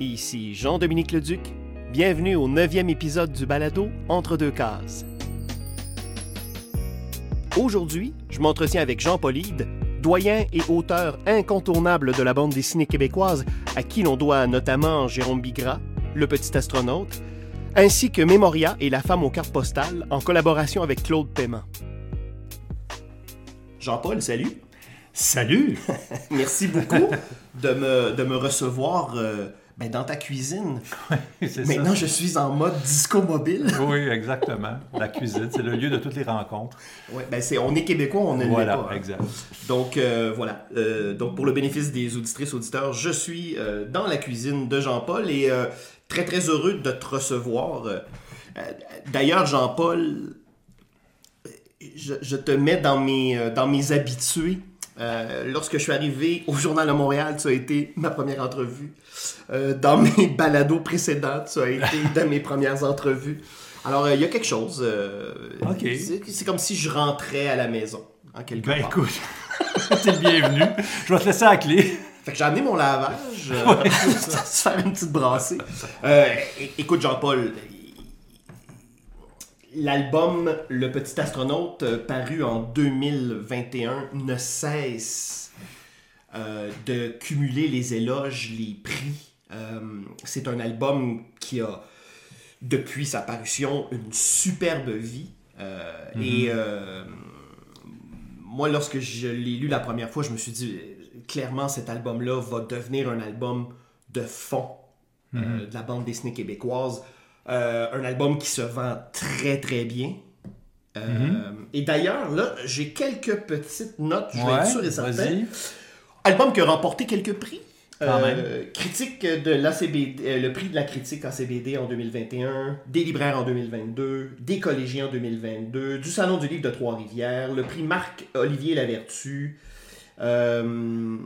Ici Jean-Dominique Leduc. Bienvenue au neuvième épisode du balado Entre deux cases. Aujourd'hui, je m'entretiens avec Jean Polide, doyen et auteur incontournable de la bande dessinée québécoise, à qui l'on doit notamment Jérôme Bigra, Le Petit Astronaute, ainsi que Mémoria et La femme aux cartes postales, en collaboration avec Claude Paiement. Jean-Paul, salut. Salut! Merci beaucoup de me, de me recevoir euh, ben, dans ta cuisine. Oui, Maintenant, ça. je suis en mode disco mobile. Oui, exactement. La cuisine, c'est le lieu de toutes les rencontres. Ouais, ben c'est, on est québécois, on ne voilà, l'est pas. hein. exact. Donc euh, voilà. Euh, donc pour le bénéfice des auditrices auditeurs, je suis euh, dans la cuisine de Jean-Paul et très très heureux de te recevoir. D'ailleurs, Jean-Paul, je, je te mets dans mes dans mes habitués. Euh, lorsque je suis arrivé au Journal de Montréal, tu as été ma première entrevue. Euh, dans mes balados précédents, tu as été dans mes premières entrevues. Alors, euh, il y a quelque chose. c'est- comme si je rentrais à la maison, en quelque Ben part. écoute, t'es le bienvenu. Je vais te laisser la clé. Fait que j'ai amené mon lavage, euh, se faire une petite brassée. Écoute, Jean-Paul, l'album Le Petit Astronaute, euh, paru en 2021, ne cesse euh, de cumuler les éloges, les prix. Euh, C'est un album qui a, depuis sa parution, une superbe vie. Euh, Et euh, moi, lorsque je l'ai lu la première fois, je me suis dit, clairement, cet album-là va devenir un album de fond euh, de la bande dessinée québécoise. Euh, un album qui se vend très, très bien. Euh, Et d'ailleurs, là, j'ai quelques petites notes, je vais être sûr et certain. Album qui a remporté quelques prix. Quand Euh, critique de l'ACBD, le prix de la critique ACBD en 2021, des libraires en 2022, des collégiens en 2022, du Salon du livre de Trois-Rivières, le prix Marc-Olivier Lavertu. Je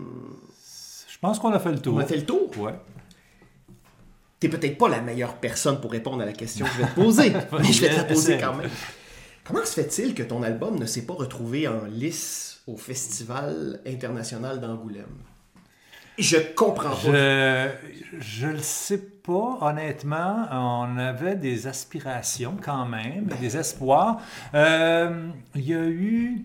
pense qu'on a fait le tour. on a fait le tour? Ouais. T'es peut-être pas la meilleure personne pour répondre à la question que je vais te poser, mais je vais te la poser quand même. Comment se fait-il que ton album ne s'est pas retrouvé en lice au Festival international d'Angoulême? Je comprends pas. Je, je le sais pas, honnêtement. On avait des aspirations quand même, des espoirs. Euh, Il y a eu.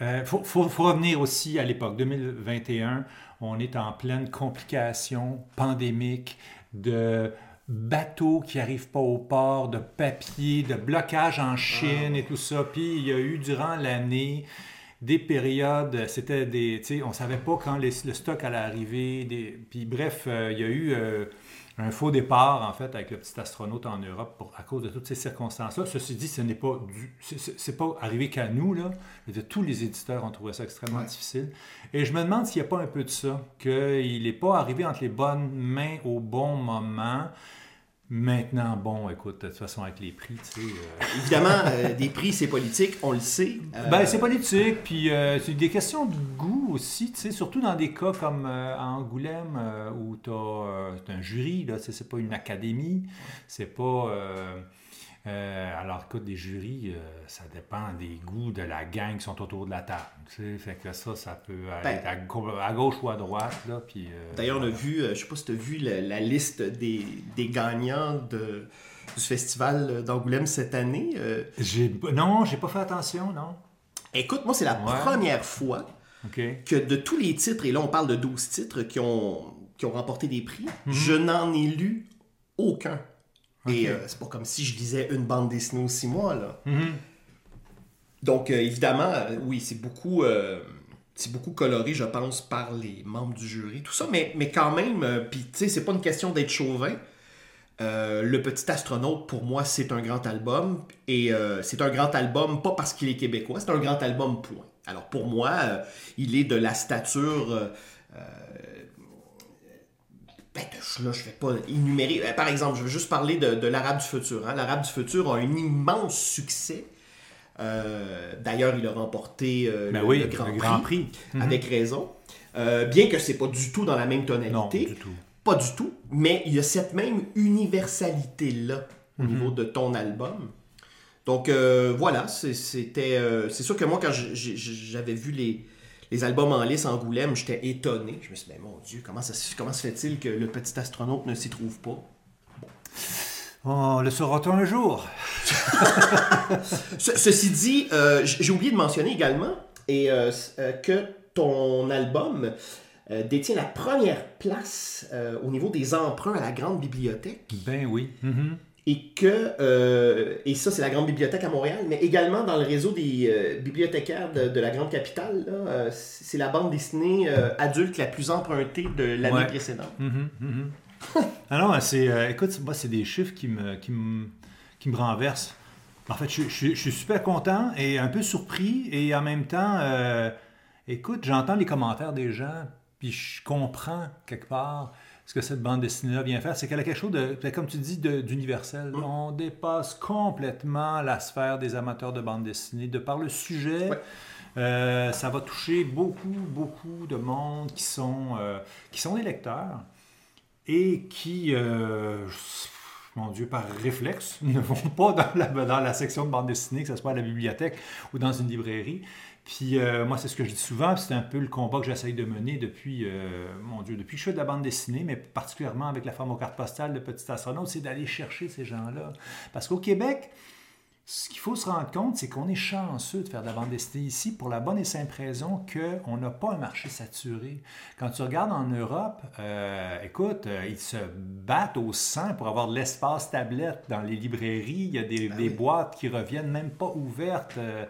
Il faut, faut- faut revenir aussi à l'époque, 2021. On est en pleine complication pandémique de bateaux qui n'arrivent pas au port, de papier, de blocage en Chine et tout ça. Puis il y a eu durant l'année des périodes, c'était des, tu sais, on savait pas quand le stock allait arriver. Des, puis bref, euh, il y a eu euh, un faux départ en fait avec le petit astronaute en Europe pour, à cause de toutes ces circonstances-là. Ceci dit, ce n'est pas du, c'est- pas arrivé qu'à nous là. Tous les éditeurs ont trouvé ça extrêmement Ouais. difficile. Et je me demande s'il n'y a pas un peu de ça, qu'il n'est pas arrivé entre les bonnes mains au bon moment. Maintenant, bon, écoute, de toute façon, avec les prix, tu sais. euh, Évidemment, euh, des prix, c'est politique, on le sait. Euh, Ben, c'est politique, puis euh, c'est des questions de goût aussi, tu sais, surtout dans des cas comme à Angoulême, où tu as un jury, là, c'est pas une académie, c'est pas... euh, alors, écoute, des jurys, euh, ça dépend des goûts de la gang qui sont autour de la table, tu sais, fait que ça, ça peut aller Ben- à, gau- à gauche ou à droite, là, puis... euh, D'ailleurs, on a vu, je sais pas si tu as vu la, la liste des, des gagnants de, du festival d'Angoulême cette année. J'ai... Non, j'ai pas fait attention, non? écoute, moi, c'est la Ouais. première fois que de tous les titres, et là, on parle de 12 titres qui ont, qui ont remporté des prix, Mhm. je n'en ai lu aucun. Et Ok. euh, c'est pas comme si je lisais une bande dessinée aux six mois, là. Mhm. Donc, euh, évidemment, euh, oui, c'est beaucoup, c'est beaucoup coloré, je pense, par les membres du jury, tout ça, mais, mais quand même, puis tu sais, c'est pas une question d'être chauvin. Euh, le Petit Astronaute, pour moi, c'est un grand album, et euh, c'est un grand album, pas parce qu'il est québécois, c'est un grand album, point. Alors, pour moi, euh, il est de la stature... ben, de- là, je vais pas énumérer. Euh, Par exemple, je veux juste parler de, de l'Arabe du futur. hein. L'Arabe du futur a un immense succès. Euh, D'ailleurs, il a remporté euh, Ben le, oui, le Grand, le Grand Prix, Prix. avec raison. Euh, bien que c'est pas du tout dans la même Non, tonalité. du tout. Pas du tout. Mais il y a cette même universalité-là au niveau de ton album. Donc voilà, c'est- c'était. c'est sûr que moi, quand j'avais vu les, les albums en lice Angoulême, j'étais étonné. Je me suis dit, ben, mon Dieu, comment, ça, comment se fait-il que le petit astronaute ne s'y trouve pas? On le saura un jour? ceci dit, euh, j'ai oublié de mentionner également et, euh, euh, que ton album détient la première place au niveau des emprunts à la Grande Bibliothèque. Ben oui. Mm-hmm. Et que, et ça c'est la Grande Bibliothèque à Montréal, mais également dans le réseau des bibliothécaires de, la Grande Capitale, c'est la bande dessinée adulte la plus empruntée de l'année précédente. Mm-hmm, mm-hmm. ah non, c'est, euh, écoute, moi, c'est des chiffres qui me, qui me, qui me renversent. En fait, je, je, suis super content et un peu surpris et en même temps, euh, écoute, j'entends les commentaires des gens, puis je comprends quelque part ce que cette bande dessinée-là vient faire. C'est qu'elle a quelque chose de, comme tu dis, d'universel. Mm. On dépasse complètement la sphère des amateurs de bande dessinée de par le sujet. Euh, ça va toucher beaucoup, beaucoup de monde qui sont, qui sont des lecteurs et qui, euh, mon Dieu, par réflexe, ne vont pas dans la, dans la section de bande dessinée, que ce soit à la bibliothèque ou dans une librairie. Puis euh, moi, c'est ce que je dis souvent, c'est un peu le combat que j'essaye de mener depuis, euh, mon Dieu, depuis que je fais de la bande dessinée, mais particulièrement avec la femme aux cartes postales de Petit Astronaute, c'est d'aller chercher ces gens-là. Parce qu'au Québec, ce qu'il faut se rendre compte, c'est qu'on est chanceux de faire de la bande dessinée ici pour la bonne et simple raison qu'on n'a pas un marché saturé. Quand tu regardes en Europe, euh, écoute, euh, ils se battent au sang pour avoir de l'espace tablette dans les librairies. Il y a des, ben boîtes qui reviennent même pas ouvertes. Euh,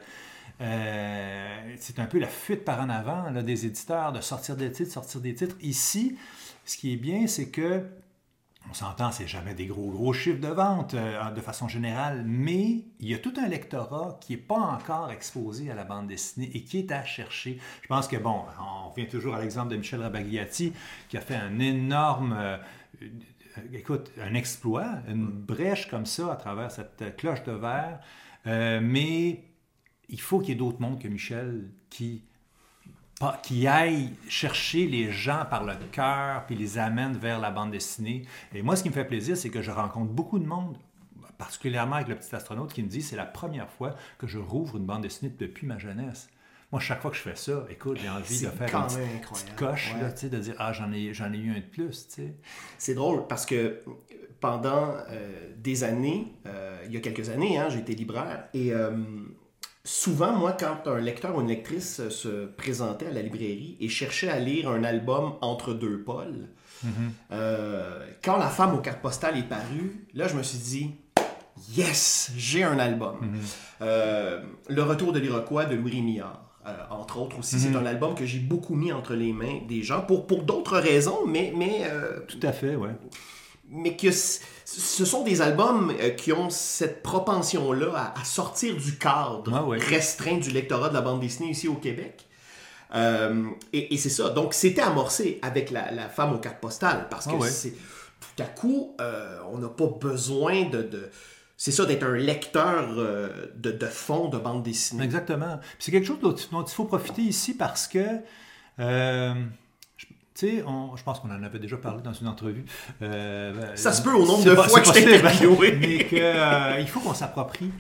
c'est un peu la fuite par en avant des éditeurs de sortir des titres, sortir des titres. Ici, ce qui est bien, c'est que on s'entend, c'est jamais des gros, gros chiffres de vente euh, de façon générale, mais il y a tout un lectorat qui n'est pas encore exposé à la bande dessinée et qui est à chercher. Je pense que, bon, on revient toujours à l'exemple de Michel Rabagliati, qui a fait un énorme, euh, écoute, un exploit, une brèche comme ça à travers cette cloche de verre, euh, mais il faut qu'il y ait d'autres mondes que Michel qui qui aille chercher les gens par le cœur, puis les amène vers la bande dessinée. Et moi, ce qui me fait plaisir, c'est que je rencontre beaucoup de monde, particulièrement avec le petit astronaute, qui me dit c'est la première fois que je rouvre une bande dessinée depuis ma jeunesse. Moi, chaque fois que je fais ça, écoute, j'ai envie de faire une petite, coche, de dire Ah, j'en ai, j'en ai eu un de plus. C'est drôle parce que pendant euh, des années, euh, il y a quelques années, hein, j'ai été libraire et euh, souvent, moi, quand un lecteur ou une lectrice se présentait à la librairie et cherchait à lire un album entre deux pôles, mm-hmm. euh, quand La femme aux cartes postales est parue, là, je me suis dit, yes, j'ai un album. Mm-hmm. Euh, le retour de l'Iroquois de Louis Rémillard. Euh, entre autres aussi, c'est mm-hmm. un album que j'ai beaucoup mis entre les mains des gens pour, pour d'autres raisons, mais... mais Tout à fait, ouais. Mais que ce sont des albums euh, qui ont cette propension-là à, sortir du cadre ah restreint du lectorat de la bande dessinée ici au Québec. Euh, et, c'est ça. Donc, c'était amorcé avec la, femme aux cartes postales parce que ah c'est tout à coup, euh, on n'a pas besoin de, c'est ça, d'être un lecteur de, fond de bande dessinée. Exactement. C'est quelque chose dont, il faut profiter ici parce que sais, je pense qu'on en avait déjà parlé dans une entrevue. Euh, ça se peut au nombre de fois que je t'ai interviewé. Mais qu'il euh, faut qu'on s'approprie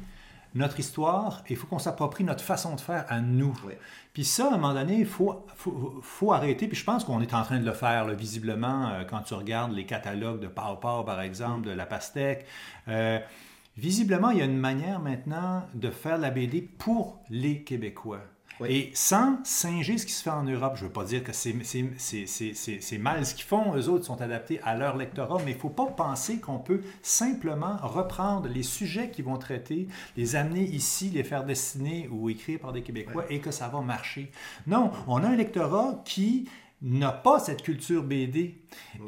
notre histoire et il faut qu'on s'approprie notre façon de faire à nous. Puis ça, à un moment donné, il faut, faut, arrêter. Puis je pense qu'on est en train de le faire, visiblement, euh, quand tu regardes les catalogues de Pau Pau, par exemple, de La Pastèque. visiblement, il y a une manière maintenant de faire la BD pour les Québécois. Et sans singer ce qui se fait en Europe, je ne veux pas dire que c'est mal ce qu'ils font, eux autres sont adaptés à leur lectorat, mais il ne faut pas penser qu'on peut simplement reprendre les sujets qu'ils vont traiter, les amener ici, les faire dessiner ou écrire par des Québécois et que ça va marcher. Non, on a un lectorat qui n'a pas cette culture BD.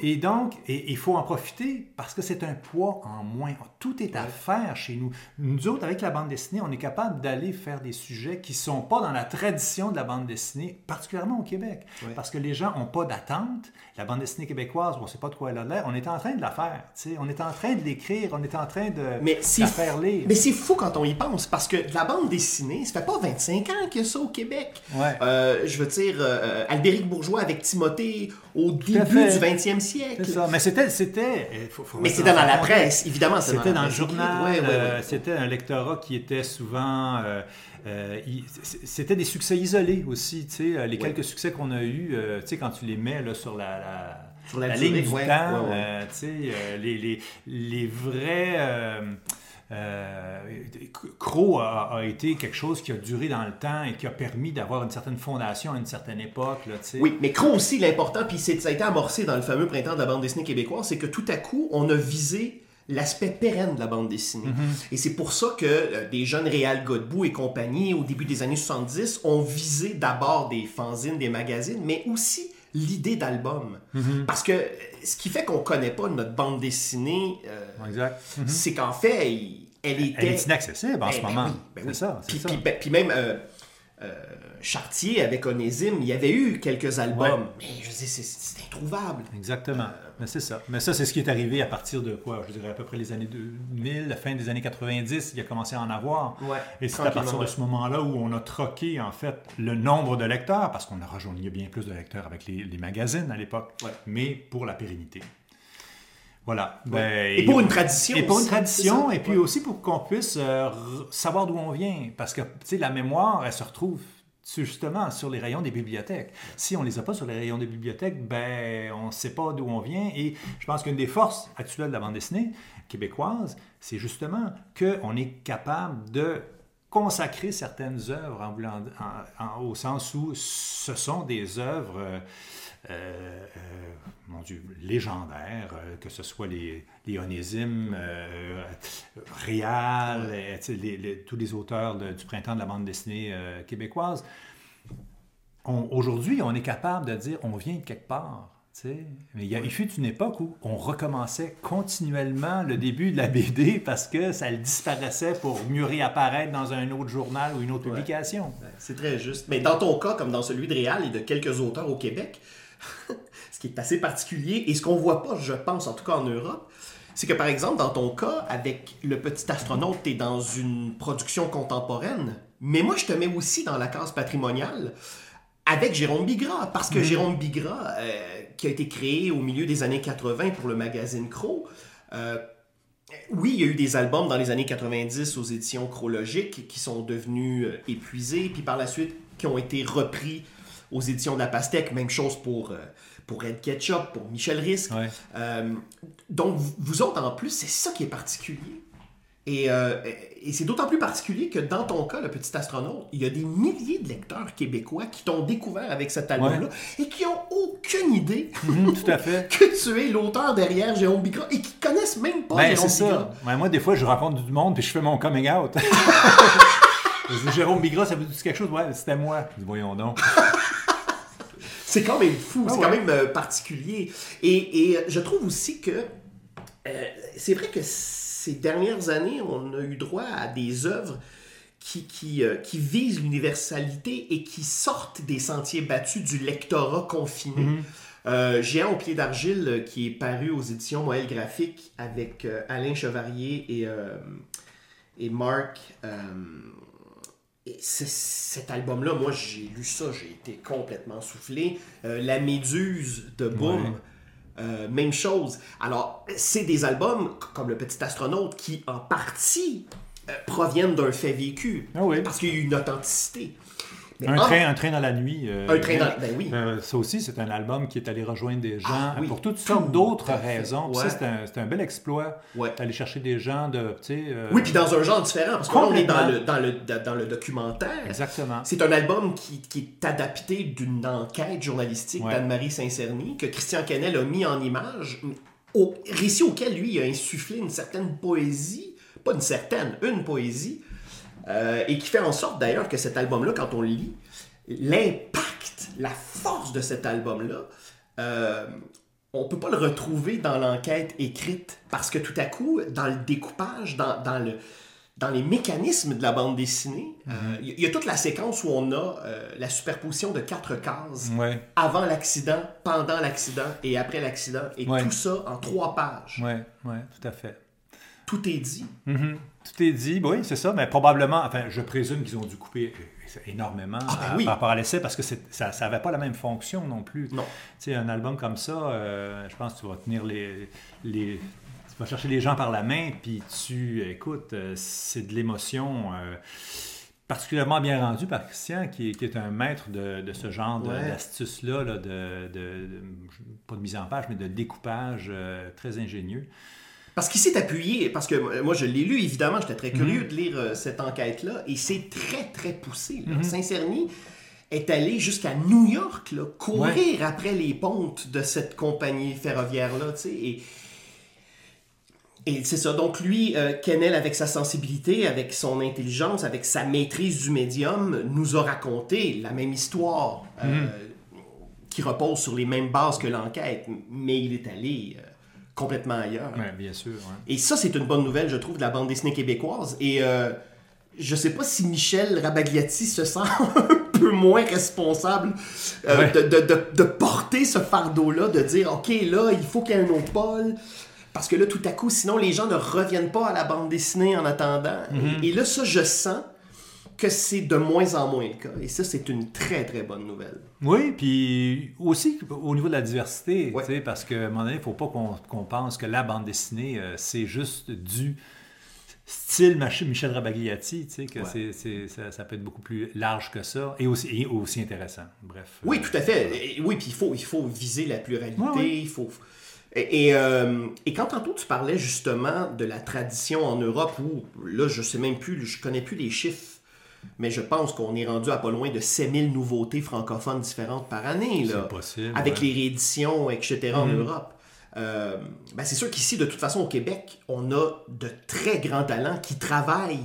Et donc, il faut en profiter parce que c'est un poids en moins. Tout est à faire chez nous. Nous autres, avec la bande dessinée, on est capable d'aller faire des sujets qui ne sont pas dans la tradition de la bande dessinée, particulièrement au Québec. Parce que les gens n'ont pas d'attente. La bande dessinée québécoise, on ne sait pas de quoi elle a l'air. On est en train de la faire. On est en train de l'écrire, on est en train de, mais la faire lire. Mais c'est fou quand on y pense parce que la bande dessinée, ça fait pas 25 ans qu'il y a ça au Québec. Ouais. Euh, je veux dire, euh, Albéric Bourgeois avec Timothée au début du 20e siècle. C'est ça. Mais c'était. c'était faut Mais c'était dans la presse, évidemment. C'était dans le journal, écrite. Ouais, ouais, ouais. euh, c'était un lectorat qui était souvent... euh, euh, c'était des succès isolés aussi, tu sais, les quelques succès qu'on a eus, euh, tu sais, quand tu les mets là, sur la, la, Sur la la durée, ligne du temps, les, les, les vrais... euh, Crow a, a été quelque chose qui a duré dans le temps et qui a permis d'avoir une certaine fondation à une certaine époque, là. Oui, mais Crow aussi, l'important, puis ça a été amorcé dans le fameux printemps de la bande dessinée québécoise, c'est que tout à coup, on a visé l'aspect pérenne de la bande dessinée. Et c'est pour ça que euh, des jeunes Réal Godbout et compagnie, au début des années 70, ont visé d'abord des fanzines, des magazines, mais aussi l'idée d'album. Parce que euh, ce qui fait qu'on connaît pas notre bande dessinée, euh. Mhm. c'est qu'en fait, il- elle était... Elle est inaccessible en Ben, ce ben moment. oui, ben c'est oui. ça, Puis, ça. puis- puis même euh, euh, Chartier avec Onésime, il y avait eu quelques albums, Ouais. mais je dis, c'est- introuvable. Exactement. Mais c'est ça. Mais ça, c'est ce qui est arrivé à partir de quoi? Je dirais à peu près les années 2000, la fin des années 90, il a commencé à en avoir. Ouais, Et c'est à partir de ce moment-là où on a troqué, en fait, le nombre de lecteurs, parce qu'on a rejoigné bien plus de lecteurs avec les, les magazines à l'époque, Ouais. mais pour la pérennité. Voilà. Ouais. Ben, Et pour une tradition. et pour une tradition, et puis Ouais. aussi pour qu'on puisse euh, savoir d'où on vient. Parce que, tu sais, la mémoire, elle se retrouve justement sur les rayons des bibliothèques. Si on les a pas sur les rayons des bibliothèques, ben, on ne sait pas d'où on vient. Et je pense qu'une des forces actuelles de la bande dessinée québécoise, c'est justement qu'on est capable de consacrer certaines œuvres en voulant- en- en- au sens où ce sont des œuvres euh, euh, mon Dieu, légendaires, euh, que ce soit les, les Onésimes, euh, Réal, euh, les- les- tous les auteurs de- du printemps de la bande dessinée québécoise. Aujourd'hui, on est capable de dire on vient de quelque part. Mais il, y a, il fut une époque où on recommençait continuellement le début de la BD parce que ça le disparaissait pour mieux réapparaître dans un autre journal ou une autre Ouais. publication. C'est très juste. Mais dans ton cas, comme dans celui de Réal et de quelques auteurs au Québec, qui est assez particulier, et ce qu'on voit pas, je pense, en tout cas en Europe, c'est que par exemple, dans ton cas, avec Le Petit Astronaute, tu es dans une production contemporaine, mais moi, je te mets aussi dans la case patrimoniale avec Jérôme Bigra, parce que Jérôme Bigra, euh, qui a été créé au milieu des années 80 pour le magazine Crow, euh, oui, il y a eu des albums dans les années 90 aux éditions Chronologiques qui sont devenus euh, épuisés, puis par la suite qui ont été repris aux éditions de la Pastèque. Même chose pour, euh, pour Red Ketchup, pour Michel Risque. Ouais. Euh, donc, vous- autres, en plus, c'est ça qui est particulier. Et, euh, et c'est d'autant plus particulier que dans ton cas, le petit astronaute, il y a des milliers de lecteurs québécois qui t'ont découvert avec cet album-là et qui ont aucune idée Mhm, tout à fait. que tu es l'auteur derrière Jérôme Bigra et qui connaissent même pas Ben, Jérôme. Ben, moi, des fois, je rencontre du monde puis je fais mon coming out. Jérôme Bigra, ça vous dit quelque chose? Ouais, c'était moi. Voyons donc. C'est quand même fou, Ah c'est ouais. quand même euh, particulier. Et, et, euh, je trouve aussi que euh, c'est vrai que ces dernières années, on a eu droit à des œuvres qui, qui, euh, qui visent l'universalité et qui sortent des sentiers battus du lectorat confiné. Mhm. Euh, Géant au pied d'argile, qui est paru aux éditions Moël Graphique avec Alain Chevarier et, et Marc. Et cet album-là, moi, j'ai lu ça, j'ai été complètement soufflé. Euh, La Méduse de Boom, Ouais. euh, même chose. Alors, c'est des albums comme Le Petit Astronaute qui, en partie, euh, proviennent d'un fait vécu. Ah oui. Parce qu'il y a une authenticité. Un en- train, un train dans la nuit. euh, Un train dans- ben oui. euh, ça aussi, c'est un album qui est allé rejoindre des gens Ah oui, pour toutes tout sortes d'autres raisons. Ouais. C'est un, un bel exploit Ouais. d'aller chercher des gens de. euh, Oui, puis dans un genre différent, parce que là, on est dans le, dans le, dans le documentaire. Exactement. C'est un album qui, qui est adapté d'une enquête journalistique Ouais. d'Anne-Marie Saint-Cerny, que Christian Canel a mis en image, au récit auquel lui a insufflé une certaine poésie, pas une certaine, une poésie, euh, et qui fait en sorte d'ailleurs que cet album-là, quand on le lit, l'impact, la force de cet album-là, euh, on peut pas le retrouver dans l'enquête écrite, parce que tout à coup, dans le découpage, dans, dans le dans les mécanismes de la bande dessinée, euh, il y, il y a toute la séquence où on a euh, la superposition de quatre cases Ouais, avant l'accident, pendant l'accident et après l'accident, et Ouais. tout ça en trois pages. ouais, ouais, tout à fait. Tout est dit. Mhm. Tout est dit, oui, c'est ça, mais probablement, enfin, je présume qu'ils ont dû couper énormément Ah, ben à- oui. par rapport à l'essai parce que ça n'avait pas la même fonction non plus. Non. Tu sais, un album comme ça, euh, je pense que tu vas tenir les, les- Tu vas chercher les gens par la main, puis tu. Écoute, euh, c'est de l'émotion. euh, particulièrement bien rendu par Christian, qui, est- qui est un maître de, de ce genre de- Ouais. d'astuces-là, là, de, de- de- pas de mise en page, mais de découpage euh, très ingénieux. Parce qu'il s'est appuyé, parce que euh, moi je l'ai lu évidemment, j'étais très curieux de lire euh, cette enquête-là, et c'est très très poussé. là. Saint-Cerny est allé jusqu'à New York, là, courir après les pontes de cette compagnie ferroviaire-là, tu sais, et, et c'est ça. Donc lui, euh, Kennel, avec sa sensibilité, avec son intelligence, avec sa maîtrise du médium, nous a raconté la même histoire euh, qui repose sur les mêmes bases que l'enquête, mais il est allé euh, complètement ailleurs. Bien sûr. ouais. Et ça, c'est une bonne nouvelle, je trouve, de la bande dessinée québécoise. Et euh, je sais pas si Michel Rabagliati se sent un peu moins responsable euh, Ouais. de, de- de- de porter ce fardeau-là, de dire, OK, là, il faut qu'il y ait un autre. Parce que là, tout à coup, sinon, les gens ne reviennent pas à la bande dessinée en attendant. Et, et là, ça, je sens que c'est de moins en moins le cas. Et ça, c'est une très, très bonne nouvelle. Oui, puis aussi au niveau de la diversité, Ouais. parce qu'à un moment donné, il ne faut pas qu'on qu'on pense que la bande dessinée, euh, c'est juste du style Michel Rabagliati, tu sais, que Ouais. c'est- c'est- ça, ça peut être beaucoup plus large que ça et aussi, et aussi intéressant. Bref. euh, Oui, tout à fait. Et oui, puis il faut, il faut viser la pluralité. Ouais, ouais. Il faut... Et, et, euh, et quand tantôt tu parlais justement de la tradition en Europe, où là, je sais même plus, je connais plus les chiffres, mais je pense qu'on est rendu à pas loin de 7000 nouveautés francophones différentes par année. Là, C'est possible, Avec ouais. les rééditions, etc. en Mhm. Europe. Euh, ben c'est sûr qu'ici, de toute façon, au Québec, on a de très grands talents qui travaillent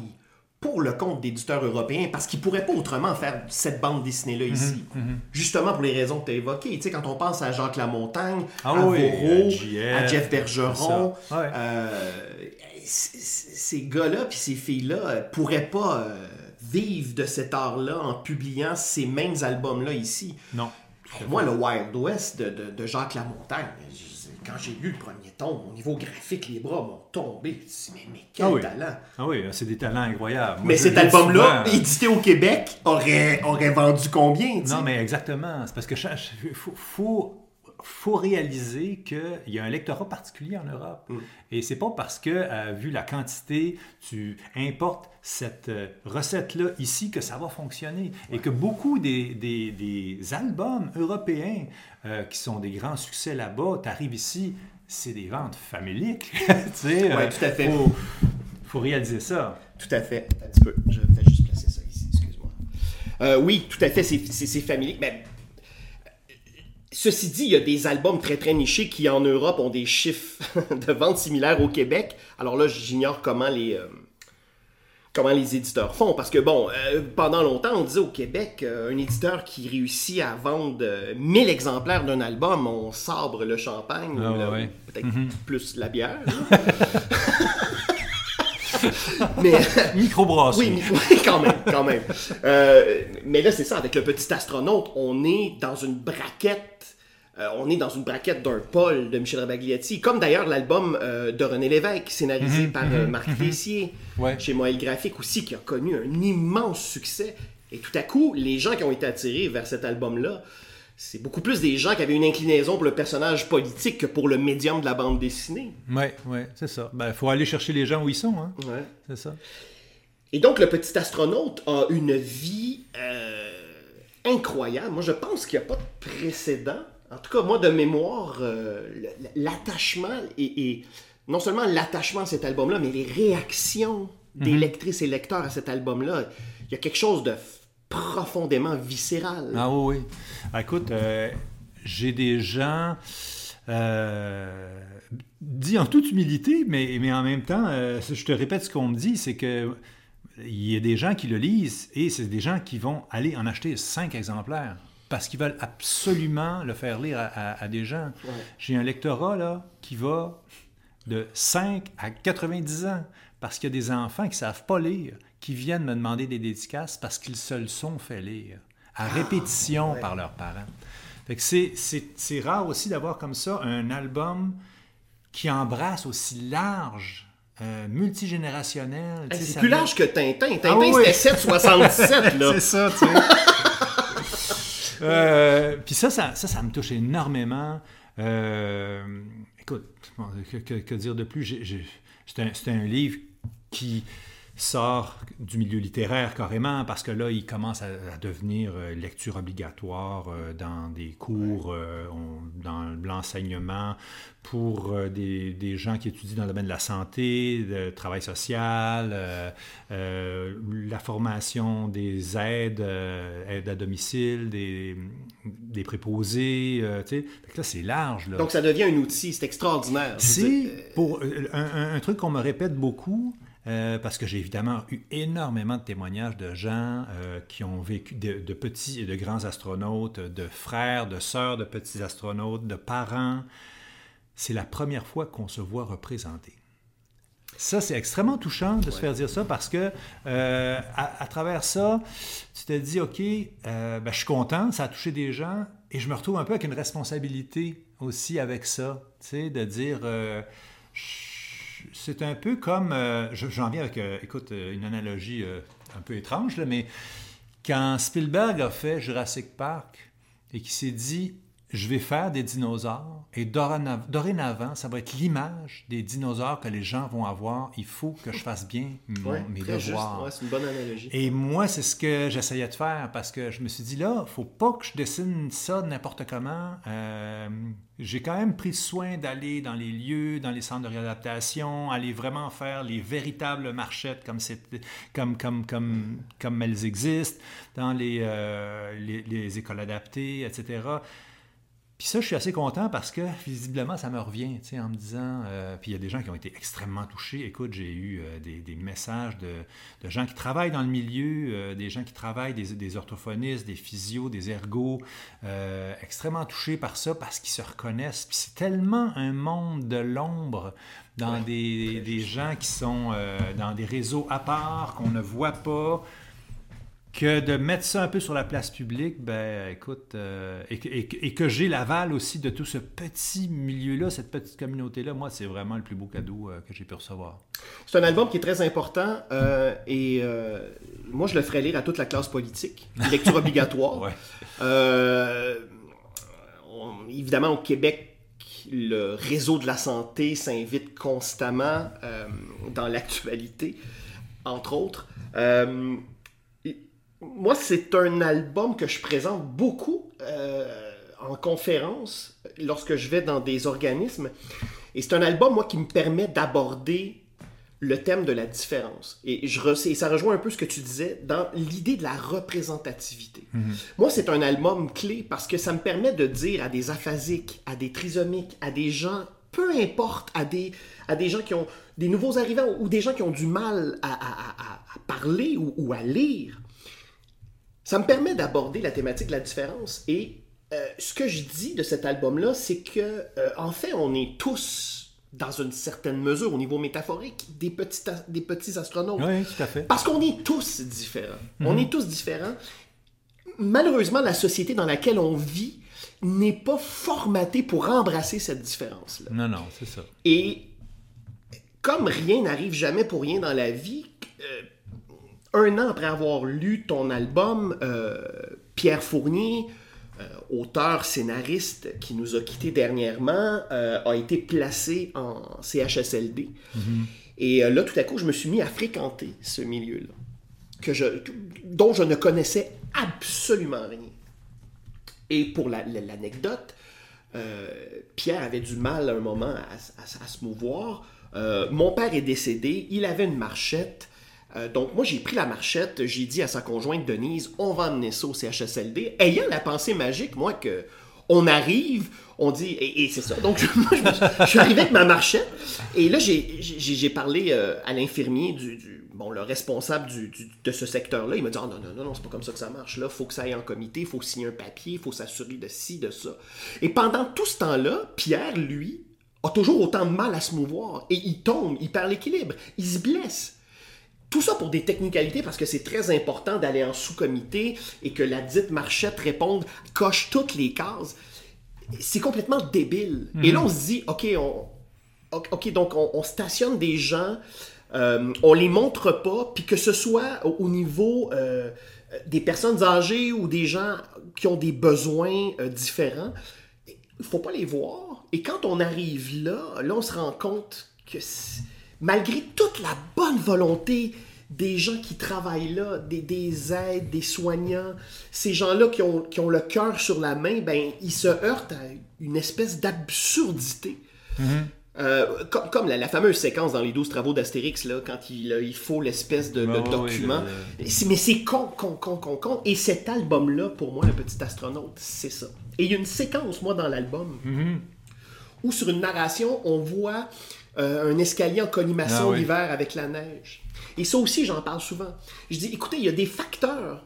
pour le compte d'éditeurs européens parce qu'ils ne pourraient pas autrement faire cette bande dessinée-là Mhm, ici. Justement pour les raisons que tu as évoquées. Tu sais, quand on pense à Jacques Lamontagne, Ah à oui, Moreau, à Jeff Bergeron. Ouais. euh, ces gars-là puis ces filles-là euh, pourraient pas euh, vivre de cet art-là en publiant ces mêmes albums-là ici. Non. Hey, Moi, le Wild West de, de- de Jacques Lamontagne, quand j'ai lu le premier tome, au niveau graphique, les bras m'ont tombé. Je me mais, mais quel Ah oui. talent! Ah oui, c'est des talents incroyables. Mais cet album-là, souvent. édité au Québec, aurait, aurait vendu combien? Non, mais exactement. C'est parce que il faut, faut, faut réaliser qu'il y a un lectorat particulier en Europe. Mm. Et c'est pas parce que, euh, vu la quantité, tu importes cette euh, recette-là ici que ça va fonctionner. Et que beaucoup des, des- des albums européens euh, qui sont des grands succès là-bas, tu arrives ici, c'est des ventes familiques. tu sais, Ouais, tout à fait. Faut, faut réaliser ça. Tout à fait. Un petit peu. Je vais juste placer ça ici, excuse-moi. Oui, tout à fait, c'est familier. Mais, ceci dit, il y a des albums très très nichés qui en Europe ont des chiffres de vente similaires au Québec. Alors là, j'ignore comment les, euh, comment les éditeurs font. Parce que bon, euh, pendant longtemps, on disait au Québec, euh, un éditeur qui réussit à vendre euh, 1000 exemplaires d'un album, on sabre le champagne, Ah, ou le- ouais. peut-être plus la bière. Mais Microbrasserie. oui, quand même, quand même. Euh, mais là, c'est ça, avec le petit astronaute, on est dans une braquette. euh, on est dans une braquette d'un Paul de Michel Rabagliati, comme d'ailleurs l'album euh, de René Lévesque, scénarisé par euh, Marc Tessier, Ouais. chez Moël Graphique aussi, qui a connu un immense succès. Et tout à coup, les gens qui ont été attirés vers cet album-là, c'est beaucoup plus des gens qui avaient une inclinaison pour le personnage politique que pour le médium de la bande dessinée. Oui, oui, c'est ça. Il ben, faut aller chercher les gens où ils sont, hein. Ouais. c'est ça. Et donc, le petit astronaute a une vie euh, incroyable. Moi, je pense qu'il n'y a pas de précédent. En tout cas, moi, de mémoire, euh, l'attachement et, et non seulement l'attachement à cet album-là, mais les réactions des lectrices et lecteurs à cet album-là, il y a quelque chose de profondément viscéral. Ah oui, oui. Ah, écoute, euh, j'ai des gens, euh, dit en toute humilité, mais, mais en même temps, euh, je te répète ce qu'on me dit, c'est que il y a des gens qui le lisent et c'est des gens qui vont aller en acheter cinq exemplaires parce qu'ils veulent absolument le faire lire à, à- à des gens. Ouais. J'ai un lectorat là, qui va de 5 à 90 ans parce qu'il y a des enfants qui ne savent pas lire, qui viennent me demander des dédicaces parce qu'ils se le sont fait lire à répétition ouais. par leurs parents. Fait que c'est, rare aussi d'avoir comme ça un album qui embrasse aussi large euh, multigénérationnel. C'est plus large que Tintin. Tintin, Ah oui. c'était 7,77, là. C'est ça, tu sais. Euh, Puis ça, ça, ça, ça me touche énormément. Euh, écoute, bon, que, que- que dire de plus? C'est un, un livre qui sort du milieu littéraire carrément parce que là, il commence à, à devenir euh, lecture obligatoire euh, dans des cours, euh, on- dans l'enseignement pour des, des gens qui étudient dans le domaine de la santé, le travail social, euh, euh, la formation des aides, euh, aides à domicile, des, des préposés, tu sais. Là, c'est large, là. Donc, ça devient un outil. C'est extraordinaire. C'est pour un, un- un truc qu'on me répète beaucoup, euh, parce que j'ai évidemment eu énormément de témoignages de gens euh, qui ont vécu, de, de petits et de grands astronautes, de frères, de sœurs de petits astronautes, de parents. C'est la première fois qu'on se voit représenté. Ça, c'est extrêmement touchant de se faire dire ça parce que euh, à, à travers ça, tu te dis, OK, ben, je suis content, ça a touché des gens et je me retrouve un peu avec une responsabilité aussi avec ça, tu sais, de dire, je- c'est un peu comme, euh, je- j'en viens avec, euh, écoute, euh, une analogie un peu étrange, mais quand Spielberg a fait Jurassic Park et qu'il s'est dit, je vais faire des dinosaures et dorénav- dorénavant, ça va être l'image des dinosaures que les gens vont avoir. Il faut que je fasse bien mon- ouais, mes devoirs. Ouais, c'est une bonne analogie. Et moi, c'est ce que j'essayais de faire parce que je me suis dit là, faut pas que je dessine ça n'importe comment. Euh, j'ai quand même pris soin d'aller dans les lieux, dans les centres de réadaptation, aller vraiment faire les véritables marchettes comme, comme, comme, comme, comme elles existent, dans les, euh, les, les écoles adaptées, etc. Puis ça, je suis assez content parce que visiblement, ça me revient, tu sais, en me disant. euh, puis il y a des gens qui ont été extrêmement touchés. Écoute, j'ai eu euh, des, des messages de, de gens qui travaillent dans le milieu, euh, des gens qui travaillent, des, des orthophonistes, des physios, des ergots, euh, extrêmement touchés par ça parce qu'ils se reconnaissent. Puis c'est tellement un monde de l'ombre dans Ouais, des, gens qui sont dans des réseaux à part, qu'on ne voit pas que de mettre ça un peu sur la place publique, ben écoute, euh, et, que- et que- et que j'ai l'aval aussi de tout ce petit milieu-là, cette petite communauté-là, moi, c'est vraiment le plus beau cadeau euh, que j'ai pu recevoir. C'est un album qui est très important euh, et moi, je le ferais lire à toute la classe politique. Lecture obligatoire. Ouais. On- évidemment, au Québec, le réseau de la santé s'invite constamment dans l'actualité, entre autres. Moi, c'est un album que je présente beaucoup euh, en conférence lorsque je vais dans des organismes. Et c'est un album, moi, qui me permet d'aborder le thème de la différence. Et, je re- et ça rejoint un peu ce que tu disais dans l'idée de la représentativité. Moi, c'est un album clé parce que ça me permet de dire à des aphasiques, à des trisomiques, à des gens, peu importe, à des, à des gens qui ont des nouveaux arrivants ou des gens qui ont du mal à, à- à- à parler ou, ou à lire, ça me permet d'aborder la thématique de la différence. Et euh, ce que je dis de cet album-là, c'est que, euh, en fait, on est tous, dans une certaine mesure, au niveau métaphorique, des petits, des petits astronautes. Oui, tout à fait. Parce qu'on est tous différents. On est tous différents. Malheureusement, la société dans laquelle on vit n'est pas formatée pour embrasser cette différence-là. Non, non, c'est ça. Et comme rien n'arrive jamais pour rien dans la vie, euh, un an après avoir lu ton album, euh, Pierre Fournier, euh, auteur scénariste qui nous a quittés dernièrement, euh, a été placé en CHSLD. Et euh, là, tout à coup, je me suis mis à fréquenter ce milieu-là, que je, dont je ne connaissais absolument rien. Et pour la- la- l'anecdote, Pierre avait du mal à un moment à, à- à se mouvoir. Mon père est décédé, il avait une marchette. Euh, donc moi j'ai pris la marchette, j'ai dit à sa conjointe Denise, on va emmener ça au CHSLD, ayant la pensée magique, moi, que on arrive, on dit, et, c'est ça. Donc moi je, je suis arrivé avec ma marchette, et là j'ai- parlé euh, à l'infirmier du, bon, le responsable du- de ce secteur-là, il m'a dit, Ah, non, non, non, non, c'est pas comme ça que ça marche, là, faut que ça aille en comité, faut signer un papier, faut s'assurer de ci, de ça. Et pendant tout ce temps-là, Pierre, lui, a toujours autant de mal à se mouvoir, et il tombe, il perd l'équilibre, il se blesse. Tout ça pour des technicalités parce que c'est très important d'aller en sous-comité et que la dite marchette réponde, coche toutes les cases. C'est complètement débile. Et là, on se dit, OK, on, OK, donc on, stationne des gens, euh, on les montre pas, puis que ce soit au, niveau euh, des personnes âgées ou des gens qui ont des besoins euh, différents, il faut pas les voir. Et quand on arrive là, là, on se rend compte que malgré toute la bonne volonté des gens qui travaillent là, des, aides, des soignants, ces gens-là qui ont, qui ont le cœur sur la main, ben, ils se heurtent à une espèce d'absurdité. Mm-hmm. Euh, comme, la, fameuse séquence dans les 12 travaux d'Astérix, là, quand il, il faut l'espèce de, document. mais c'est con, con, con, con, con. Et cet album-là, pour moi, Le Petit Astronaute, c'est ça. Et il y a une séquence, moi, dans l'album, mm-hmm. où sur une narration, on voit euh, un escalier en colimaçon ah l'hiver avec la neige. Et ça aussi, j'en parle souvent. Je dis, écoutez, il y a des facteurs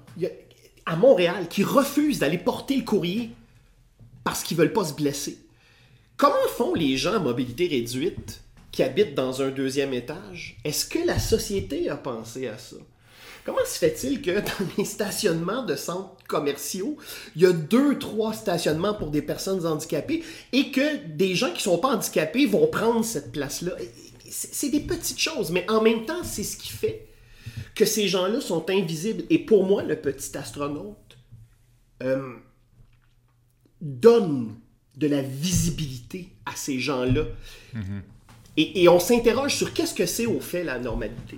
à Montréal qui refusent d'aller porter le courrier parce qu'ils veulent pas se blesser. Comment font les gens à mobilité réduite qui habitent dans un deuxième étage? Est-ce que la société a pensé à ça? Comment se fait-il que dans les stationnements de centres commerciaux, il y a deux, trois stationnements pour des personnes handicapées et que des gens qui ne sont pas handicapés vont prendre cette place-là? C'est des petites choses, mais en même temps, c'est ce qui fait que ces gens-là sont invisibles. Et pour moi, le petit astronaute euh, donne de la visibilité à ces gens-là. Mhm. et, on s'interroge sur qu'est-ce que c'est au fait la normalité?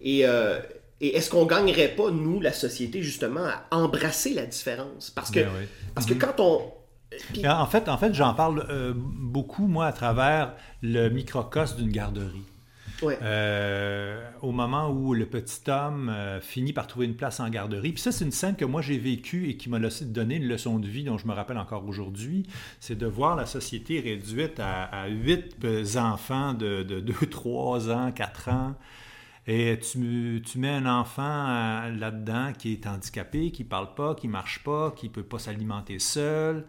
Et, euh, est-ce qu'on gagnerait pas, nous, la société, justement, à embrasser la différence? Parce que, ben parce que mhm. quand on... En fait, en fait j'en parle euh, beaucoup, moi, à travers le microcosme d'une garderie. Euh, au moment où le petit homme euh, finit par trouver une place en garderie. Puis ça, c'est une scène que moi j'ai vécue et qui m'a donné une leçon de vie dont je me rappelle encore aujourd'hui. C'est de voir la société réduite à, huit enfants de, 2, 3 ans, 4 ans. Et tu, tu mets un enfant euh, là-dedans qui est handicapé, qui parle pas, qui marche pas, qui peut pas s'alimenter seul.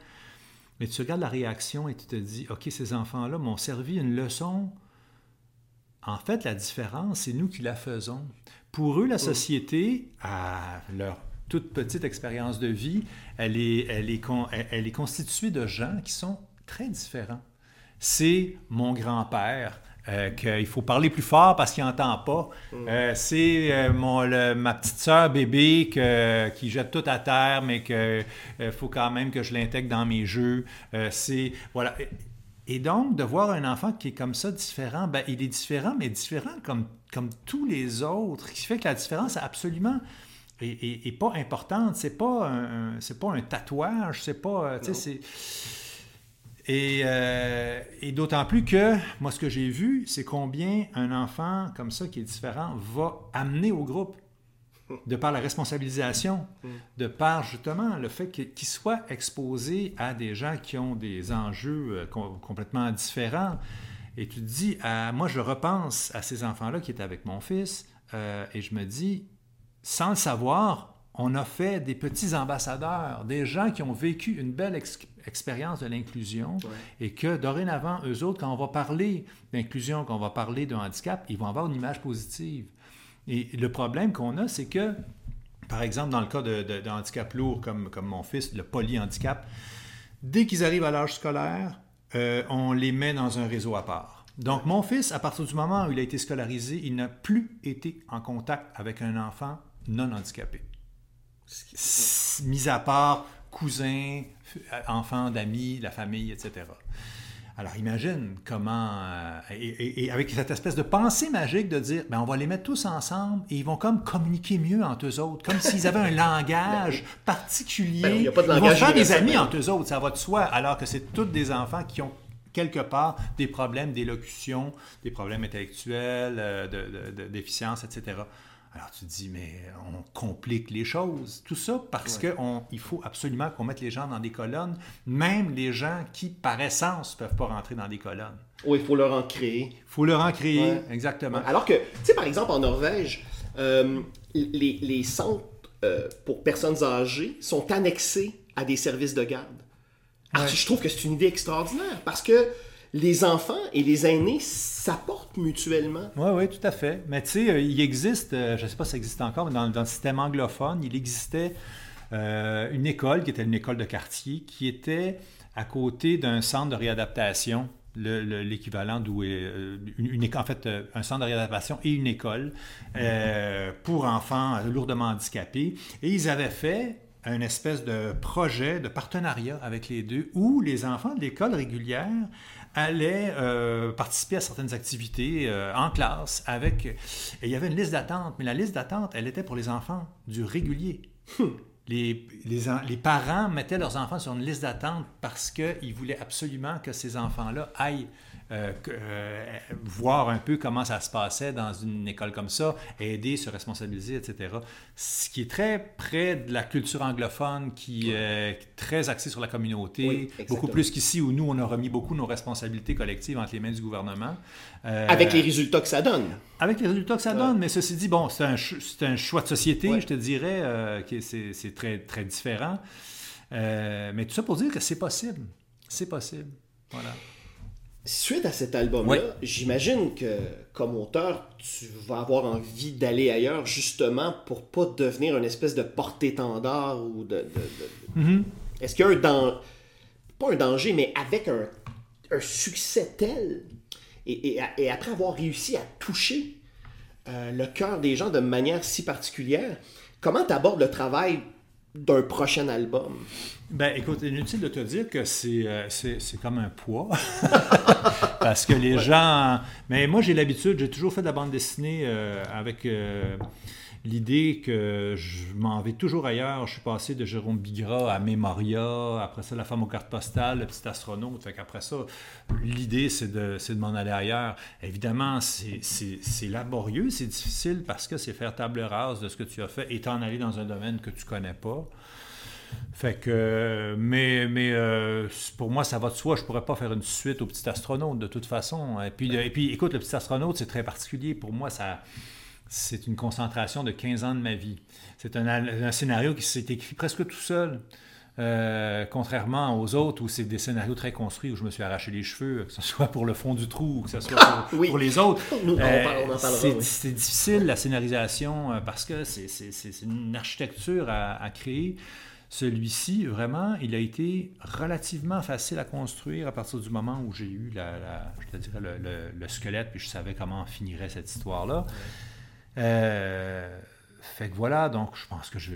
Mais tu regardes la réaction et tu te dis, OK, ces enfants-là m'ont servi une leçon en fait, la différence, c'est nous qui la faisons. Pour eux, la société, à leur toute petite expérience de vie, elle est, elle est, elle est constituée de gens qui sont très différents. C'est mon grand-père, euh, qu'il faut parler plus fort parce qu'il n'entend pas. Mm. Euh, c'est euh, ma petite sœur bébé qui jette tout à terre, mais qu'il faut quand même que je l'intègre dans mes jeux. c'est voilà. Et donc, de voir un enfant qui est comme ça, différent, ben, il est différent, mais différent comme, comme tous les autres, qui fait que la différence est absolument est, pas importante. C'est pas un, c'est pas un tatouage, c'est pas, c'est... Et, euh, et d'autant plus que, moi, ce que j'ai vu, c'est combien un enfant comme ça, qui est différent, va amener au groupe de par la responsabilisation, mm. de par justement le fait qu'ils soient exposés à des gens qui ont des enjeux euh, complètement différents. Et tu te dis, moi je repense à ces enfants-là qui étaient avec mon fils, euh, et je me dis, sans le savoir, on a fait des petits ambassadeurs, des gens qui ont vécu une belle expérience de l'inclusion et que dorénavant, eux autres, quand on va parler d'inclusion, quand on va parler de handicap, ils vont avoir une image positive. Et le problème qu'on a, c'est que, par exemple, dans le cas de, handicap lourd, comme, comme mon fils, le polyhandicap, dès qu'ils arrivent à l'âge scolaire, euh, on les met dans un réseau à part. Donc, mon fils, à partir du moment où il a été scolarisé, il n'a plus été en contact avec un enfant non handicapé. Mis à part cousin, enfant d'amis, la famille, etc. Alors imagine comment, euh, et, avec cette espèce de pensée magique de dire, ben, on va les mettre tous ensemble et ils vont comme communiquer mieux entre eux autres, comme s'ils avaient un langage ben particulier. Ben, ils vont faire des amis entre eux autres, ça va de soi, alors que c'est tous des enfants qui ont quelque part des problèmes d'élocution, des problèmes intellectuels, euh, de, de, déficience, etc. Alors tu te dis, mais on complique les choses. Tout ça parce qu'il faut absolument qu'on mette les gens dans des colonnes, même les gens qui, par essence, ne peuvent pas rentrer dans des colonnes. Oui, il faut leur en créer. Il faut leur en créer, exactement. Alors que, tu sais, par exemple, en Norvège, euh, les, centres euh, pour personnes âgées sont annexés à des services de garde. Alors, je trouve que c'est une idée extraordinaire parce que les enfants et les aînés s'apportent mutuellement. Oui, oui, tout à fait. Mais tu sais, euh, il existe, euh, je ne sais pas si ça existe encore, mais dans, le système anglophone, il existait euh, une école qui était une école de quartier qui était à côté d'un centre de réadaptation l'équivalent d'où est une, en fait un centre de réadaptation et une école pour enfants lourdement handicapés. Et ils avaient fait un espèce de projet de partenariat avec les deux où les enfants de l'école régulière allaient euh, participer à certaines activités euh, en classe avec... Et il y avait une liste d'attente, mais la liste d'attente, elle était pour les enfants du régulier. Hmm. Les, les, les, parents mettaient leurs enfants sur une liste d'attente parce qu'ils voulaient absolument que ces enfants-là aillent euh, euh, voir un peu comment ça se passait dans une école comme ça, aider, se responsabiliser, etc. Ce qui est très près de la culture anglophone, qui est très axée sur la communauté, beaucoup plus qu'ici où nous, on a remis beaucoup nos responsabilités collectives entre les mains du gouvernement. Euh, avec les résultats que ça donne. Avec les résultats que ça donne, mais ceci dit, bon, c'est un, un, choix de société, je te dirais, c'est très, très différent. mais tout ça pour dire que c'est possible. C'est possible. Voilà. Suite à cet album-là, j'imagine que comme auteur, tu vas avoir envie d'aller ailleurs justement pour pas devenir une espèce de porte-étendard ou de. Mm-hmm. Est-ce qu'il y a un danger, pas un danger, mais avec un, succès tel, et, après avoir réussi à toucher euh, le cœur des gens de manière si particulière, comment tu abordes le travail d'un prochain album? Ben, écoute, inutile de te dire que c'est, euh, c'est, comme un poids. Parce que les gens. Mais moi, j'ai l'habitude, j'ai toujours fait de la bande dessinée euh, avec euh, l'idée que je m'en vais toujours ailleurs. Je suis passé de Jérôme Bigra à Memoria, après ça, La femme aux cartes postales, Le petit astronaute. Fait qu'après ça, l'idée, c'est de, de m'en aller ailleurs. Évidemment, c'est, c'est laborieux, c'est difficile parce que c'est faire table rase de ce que tu as fait et t'en aller dans un domaine que tu connais pas. Fait que, mais, mais euh, pour moi, ça va de soi. Je pourrais pas faire une suite au petit astronaute de toute façon. Et puis, et puis écoute, le petit astronaute, c'est très particulier. Pour moi, ça, c'est une concentration de 15 ans de ma vie. C'est un, scénario qui s'est écrit presque tout seul. Euh, contrairement aux autres où c'est des scénarios très construits où je me suis arraché les cheveux, que ce soit pour le fond du trou ou que ce soit pour, les autres. c'est difficile la scénarisation euh, parce que c'est une architecture à créer. Celui-ci, vraiment, il a été relativement facile à construire à partir du moment où j'ai eu la, je te dirais le, squelette, puis je savais comment finirait cette histoire-là. Euh, fait que voilà, donc je pense que je,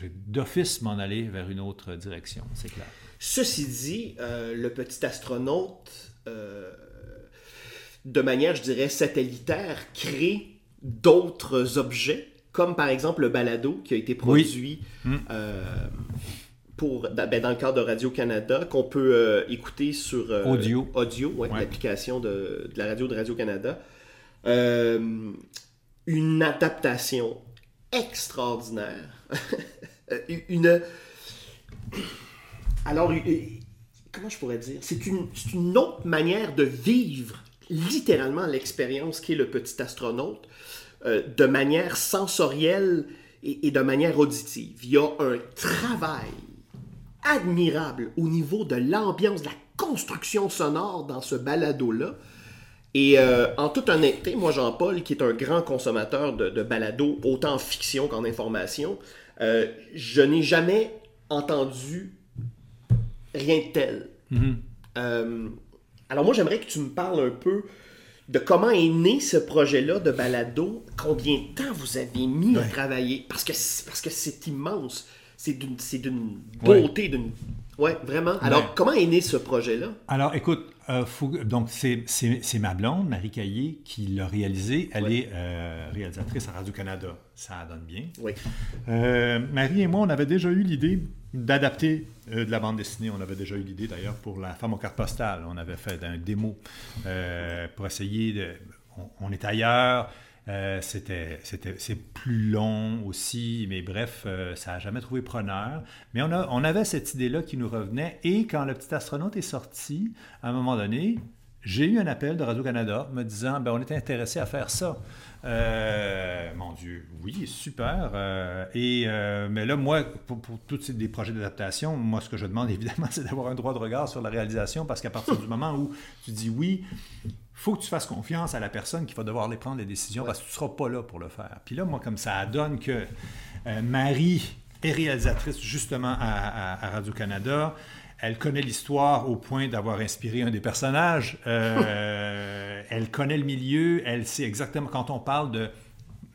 vais d'office m'en aller vers une autre direction, c'est clair. Ceci dit, euh, le petit astronaute, euh, de manière, je dirais, satellitaire, crée d'autres objets comme par exemple le balado qui a été produit hmm. euh, pour, ben, dans le cadre de Radio-Canada, qu'on peut écouter sur audio, audio l'application de, la radio de Radio-Canada. Une adaptation extraordinaire. une. Alors, comment je pourrais dire? C'est une, une autre manière de vivre littéralement l'expérience qu'est le petit astronaute. Euh, de manière sensorielle et, de manière auditive. Il y a un travail admirable au niveau de l'ambiance, de la construction sonore dans ce balado-là. Et euh, en toute honnêteté, moi, Jean-Paul, qui est un grand consommateur de, de balado, autant en fiction qu'en information, euh, je n'ai jamais entendu rien de tel. Mm-hmm. alors moi, j'aimerais que tu me parles un peu de comment est né ce projet-là de balado, combien de temps vous avez mis à travailler, parce que parce que c'est immense, c'est d'une d'une beauté, d'une ouais vraiment. Alors comment est né ce projet-là? Alors écoute, euh, donc c'est ma blonde Marie Caillé qui l'a réalisé. Elle est euh, réalisatrice à Radio Canada, ça donne bien. Oui. Euh, Marie et moi, on avait déjà eu l'idée d'adapter de la bande dessinée. On avait déjà eu l'idée d'ailleurs pour La femme aux cartes postales. On avait fait un démo pour essayer de. On, est ailleurs. Euh, c'est plus long aussi, mais bref, ça n'a jamais trouvé preneur. Mais on, a, on avait cette idée-là qui nous revenait. Et quand le petit astronaute est sorti, à un moment donné, j'ai eu un appel de Radio-Canada me disant ben, on est intéressé à faire ça. Euh, mon Dieu, oui, super. Euh, et, euh, mais là, moi, pour, tous ces projets d'adaptation, moi, ce que je demande, évidemment, c'est d'avoir un droit de regard sur la réalisation parce qu'à partir du moment où tu dis oui, faut que tu fasses confiance à la personne qui va devoir les prendre les décisions parce que tu ne seras pas là pour le faire. Puis là, moi, comme ça donne que Marie est réalisatrice justement à, à Radio-Canada, elle connaît l'histoire au point d'avoir inspiré un des personnages. Euh, elle connaît le milieu. Elle sait exactement quand on parle de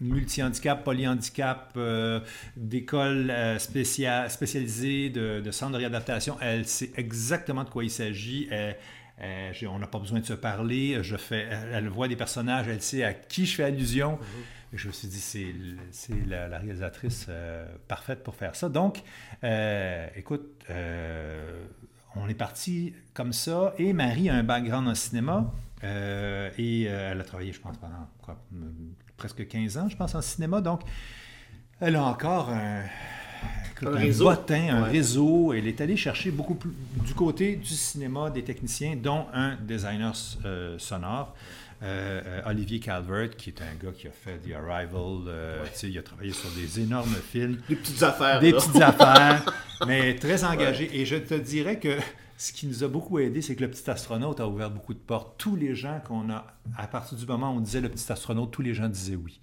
multi-handicap, polyhandicap, euh, d'écoles euh, spécialisées, de, de, centres de réadaptation. Elle sait exactement de quoi il s'agit. On n'a pas besoin de se parler. Je fais, elle voit des personnages, elle sait à qui je fais allusion. Mm-hmm. Je me suis dit, c'est la, la, réalisatrice parfaite pour faire ça. Donc, écoute, on est parti comme ça. Et Marie a un background en cinéma. Euh, et euh, elle a travaillé, je pense, pendant quoi, presque 15 ans, je pense, en cinéma. Donc, elle a encore un, un, réseau. un réseau. Elle est allée chercher beaucoup plus du côté du cinéma des techniciens, dont un designer euh, sonore. Olivier Calvert, qui est un gars qui a fait The Arrival, il a travaillé sur des énormes films. Des petites affaires. Des petites affaires, mais très engagé. Et je te dirais que ce qui nous a beaucoup aidé, c'est que le petit astronaute a ouvert beaucoup de portes. Tous les gens qu'on a, à partir du moment où on disait le petit astronaute, tous les gens disaient oui.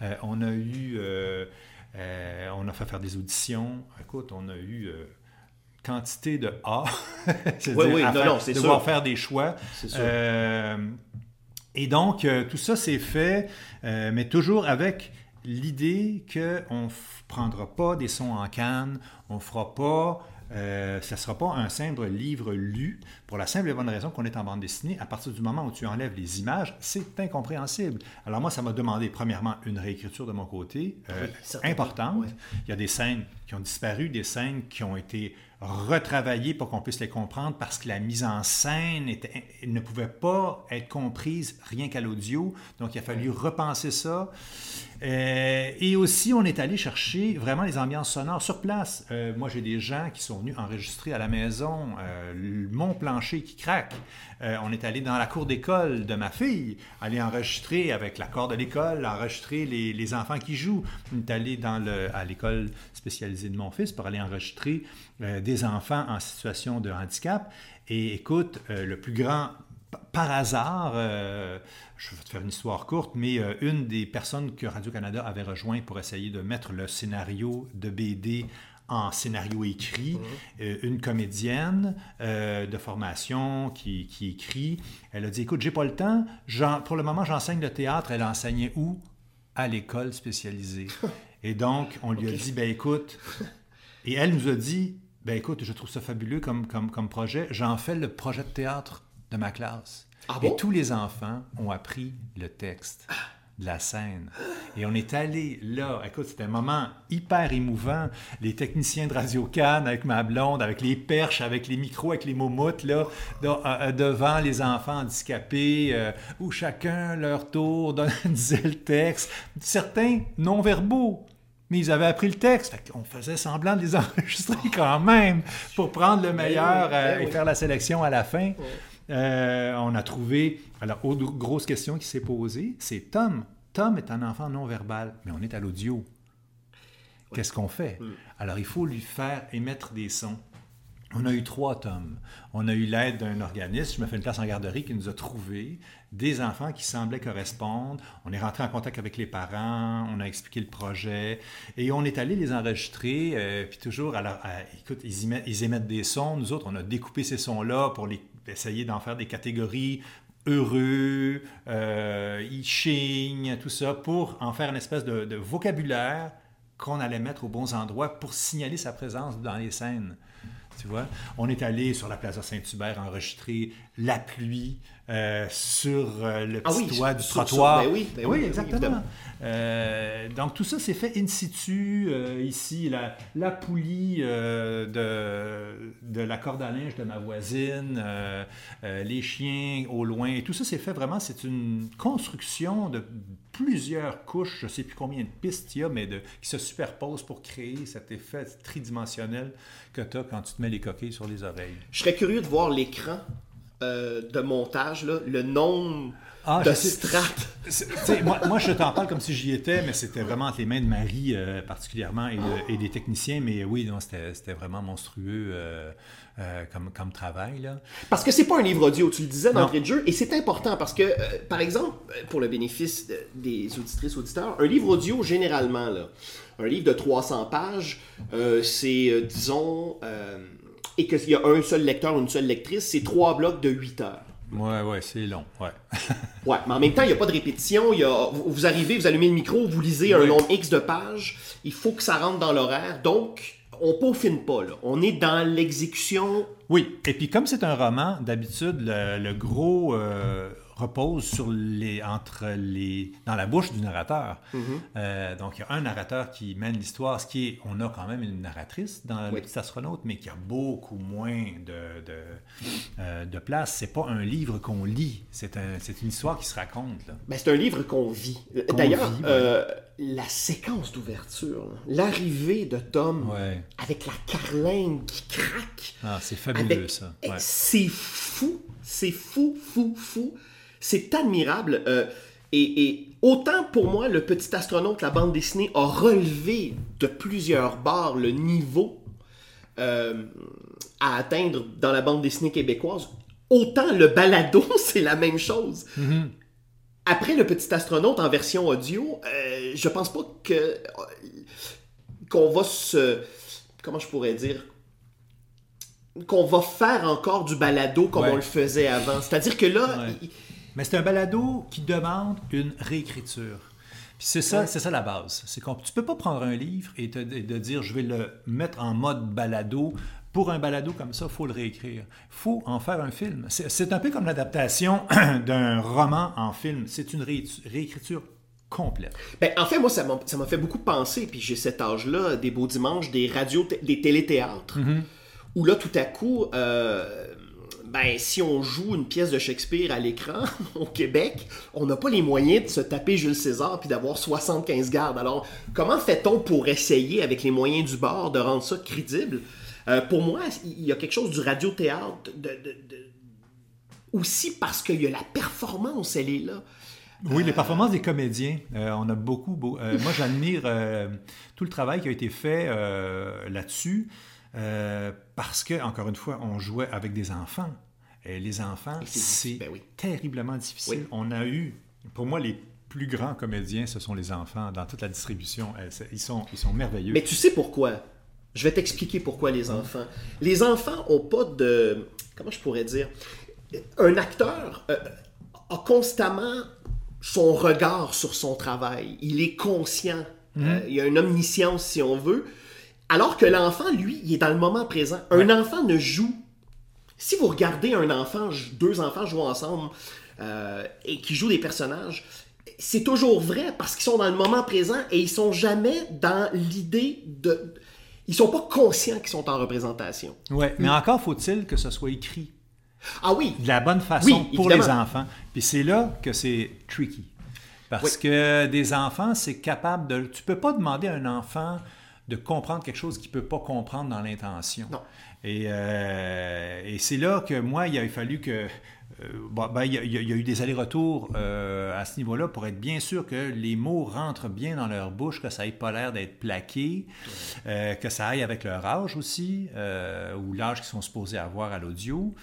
Euh, on a eu, euh, euh, a fait faire des auditions. Écoute, on a eu quantité de A. oui, oui, non, non, c'est Devoir faire des choix. Sûr. et donc, tout ça s'est fait, mais toujours avec l'idée qu'on ne prendra pas des sons en canne, on ne fera pas euh, ce ne sera pas un simple livre lu pour la simple et bonne raison qu'on est en bande dessinée. À partir du moment où tu enlèves les images, c'est incompréhensible. Alors moi, ça m'a demandé premièrement une réécriture de mon côté, euh, importante. Il y a des scènes qui ont disparu, des scènes qui ont été retravaillées pour qu'on puisse les comprendre parce que la mise en scène était, ne pouvait pas être comprise rien qu'à l'audio. Donc il a fallu repenser ça. Euh, et aussi, on est allé chercher vraiment les ambiances sonores sur place. Euh, moi, j'ai des gens qui sont venus enregistrer à la maison euh, mon plancher qui craque. on est allé dans la cour d'école de ma fille, aller enregistrer avec l'accord de l'école, enregistrer les, les, enfants qui jouent. On est allé dans le, à l'école spécialisée de mon fils pour aller enregistrer des enfants en situation de handicap. Et écoute, le plus grand par hasard, euh, je vais te faire une histoire courte, mais euh, une des personnes que Radio-Canada avait rejoint pour essayer de mettre le scénario de BD en scénario écrit, mhm. euh, une comédienne de formation qui, écrit, elle a dit, écoute, j'ai pas le temps, pour le moment j'enseigne le théâtre, elle enseignait où? À l'école spécialisée. Et donc, on lui a dit, ben écoute, et elle nous a dit, ben écoute, je trouve ça fabuleux comme, comme, comme projet, j'en fais le projet de théâtre de ma classe. Ah et tous les enfants ont appris le texte de la scène. Et on est allé là. Écoute, c'était un moment hyper émouvant. Les techniciens de Radio Cannes avec ma blonde, avec les perches, avec les micros, avec les momoutes, là, euh, euh, devant les enfants handicapés, euh, où chacun, leur tour, disait le texte. Certains non-verbaux mais ils avaient appris le texte. on faisait semblant de les enregistrer quand même pour prendre le ben meilleur ben et faire la sélection à la fin. Euh, on a trouvé. Alors, autre grosse question qui s'est posée, c'est Tom. Tom est un enfant non verbal, mais on est à l'audio. Qu'est-ce qu'on fait? Mm. Alors, il faut lui faire émettre des sons. On a eu trois tomes. On a eu l'aide d'un organisme, je me fais une place en garderie, qui nous a trouvé des enfants qui semblaient correspondre. On est rentré en contact avec les parents, on a expliqué le projet et on est allé les enregistrer. Euh, puis toujours, alors, écoute, ils, émettent des sons. Nous autres, on a découpé ces sons-là pour essayer d'en faire des catégories heureux, euh, tout ça, pour en faire une espèce de, vocabulaire qu'on allait mettre aux bons endroits pour signaler sa présence dans les scènes. Tu vois, on est allé sur la place de Saint-Hubert enregistrer la pluie euh, sur euh, le ah petit toit du trottoir. Ben oui, ben oui, exactement. Euh, donc tout ça s'est fait in situ. ici, la, la poulie de, de la corde à linge de ma voisine, les chiens au loin, tout ça s'est fait vraiment, c'est une construction de plusieurs couches, je ne sais plus combien de pistes il y a, mais de, qui se superposent pour créer cet effet tridimensionnel que tu as quand tu te mets les coquilles sur les oreilles. Je serais curieux de voir l'écran euh, de montage, le nombre ah, de strates. moi, je t'en parle comme si j'y étais, mais c'était vraiment entre les mains de Marie euh, particulièrement et, des techniciens. Mais oui, c'était vraiment monstrueux euh, comme, comme travail. Là. Parce que c'est pas un livre audio, tu le disais d'entrée de jeu, et c'est important parce que, par exemple, pour le bénéfice des auditrices, auditeurs, un livre audio, généralement, là, un livre de 300 pages, c'est, disons et qu'il y a un seul lecteur ou une seule lectrice, c'est trois blocs de 8 heures. Ouais, ouais, c'est long, ouais. Ouais, mais en même temps, il n'y a pas de répétition. Y a, vous, arrivez, vous allumez le micro, vous lisez un Oui. nombre X de pages. Il faut que ça rentre dans l'horaire. Donc, on peaufine pas, là. On est dans l'exécution. Oui, et puis comme c'est un roman, d'habitude, le, le gros euh, repose sur les, entre les, dans la bouche du narrateur. Euh, donc, il y a un narrateur qui mène l'histoire, ce qui est, on a quand même une narratrice dans Oui. Le Petit Astronaute, mais qui a beaucoup moins de, de, euh, de place. C'est pas un livre qu'on lit, c'est un, une histoire qui se raconte. Ben, c'est un livre qu'on vit. D'ailleurs, ouais. euh, la séquence d'ouverture, l'arrivée de Tom Ouais. avec la carlingue qui craque. Ah, c'est fabuleux, avec- ça. Ouais. C'est fou, c'est fou, fou, fou. C'est admirable. euh, et, et autant pour moi, le petit astronaute, la bande dessinée, a relevé de plusieurs barres le niveau euh, à atteindre dans la bande dessinée québécoise, autant le balado, c'est la même chose. Mhm. Après le petit astronaute en version audio, euh, je pense pas que euh, qu'on va se comment je pourrais dire qu'on va faire encore du balado comme Ouais. on le faisait avant. C'est-à-dire que là, Ouais. il- Mais c'est un balado qui demande une réécriture. Puis c'est ça, Ouais. c'est ça la base. C'est qu'on tu peux pas prendre un livre et, te- et de dire je vais le mettre en mode balado. Pour un balado comme ça, il faut le réécrire. Il faut en faire un film. C'est c'est un peu comme l'adaptation d'un roman en film. C'est une ré- réécriture complète. Ben, en fait, moi, ça m'a ça m'a fait beaucoup penser, puis j'ai cet âge-là, des beaux dimanches, des radios, des téléthéâtres, où là, tout à coup, euh, ben, si on joue une pièce de Shakespeare à l'écran au Québec, on n'a pas les moyens de se taper Jules César puis d'avoir 75 gardes. Alors, comment fait-on pour essayer, avec les moyens du bord, de rendre ça crédible? Euh, pour moi, il y a quelque chose du radiothéâtre de, de- de- aussi parce qu'il y a la performance, elle est là. Oui, les performances des comédiens, euh, on a beaucoup. beau- euh, moi, j'admire euh, tout le travail qui a été fait euh, là-dessus, euh, parce que, encore une fois, on jouait avec des enfants. Et les enfants, c'est ben oui. terriblement difficile. Oui. On a eu, pour moi, les plus grands comédiens, ce sont les enfants dans toute la distribution. Euh, Ils sont, ils sont merveilleux. Mais tu sais pourquoi? Je vais t'expliquer pourquoi les enfants. Les enfants ont pas de... Comment je pourrais dire? Un acteur euh, a constamment son regard sur son travail. Il est conscient. Euh, il y a une omniscience, si on veut. Alors que l'enfant, lui, il est dans le moment présent. Un enfant ne joue. Si vous regardez un enfant, deux enfants jouer ensemble euh, et qui jouent des personnages, c'est toujours vrai parce qu'ils sont dans le moment présent et ils sont jamais dans l'idée de. Ils sont pas conscients qu'ils sont en représentation. Ouais, mais encore faut-il que ce soit écrit Ah oui, de la bonne façon Oui, pour les enfants. Puis c'est là que c'est tricky. Parce que des enfants, c'est capable de... Tu peux pas demander à un enfant de comprendre quelque chose qu'il peut pas comprendre dans l'intention. Et, euh, et c'est là que moi, il a fallu que... euh, bon, ben, il, y a, il y eu des allers-retours euh, à ce niveau-là pour être bien sûr que les mots rentrent bien dans leur bouche, que ça n'ait pas l'air d'être plaqué, que ça aille avec leur âge aussi, ou l'âge qu'ils sont supposés avoir à l'audio.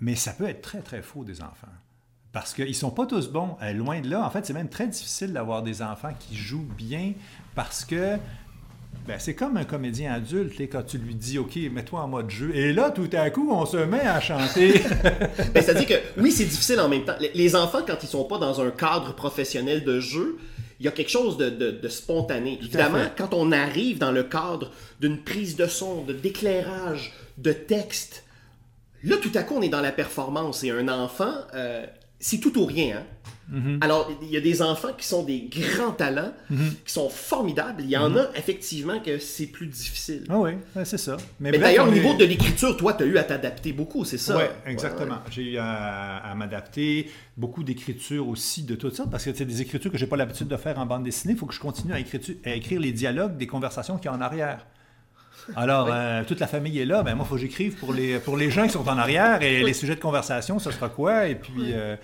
Mais ça peut être très, très faux des enfants. Parce qu'ils ne sont pas tous bons. Euh, loin de là, en fait, c'est même très difficile d'avoir des enfants qui jouent bien parce que ben, c'est comme un comédien adulte, là, quand tu lui dis OK, mets-toi en mode jeu. Et là, tout à coup, on se met à chanter. Ben, c'est-à-dire que oui, c'est difficile en même temps. Les- enfants, quand ils sont pas dans un cadre professionnel de jeu, il y a quelque chose de, de- de spontané. Évidemment, quand on arrive dans le cadre d'une prise de son, de d'éclairage, de texte, là, tout à coup, on est dans la performance. Et un enfant, euh, c'est tout ou rien. hein. Alors, il y a des enfants qui sont des grands talents, qui sont formidables. Il y en a effectivement que c'est plus difficile. ah oui, c'est ça. Mais d'ailleurs, au est- niveau de l'écriture, toi, tu as eu à t'adapter beaucoup, c'est ça? Oui, Ouais, exactement. J'ai eu à, à m'adapter, beaucoup d'écriture aussi de tout ça, parce que c'est des écritures que j'ai pas l'habitude de faire en bande dessinée. Il faut que je continue à à écrire les dialogues des conversations qu'il y a en arrière. Alors, euh, toute la famille est là, ben moi, il faut que j'écrive pour les, pour les gens qui sont en arrière et les sujets de conversation, ce sera quoi? Et puis, euh,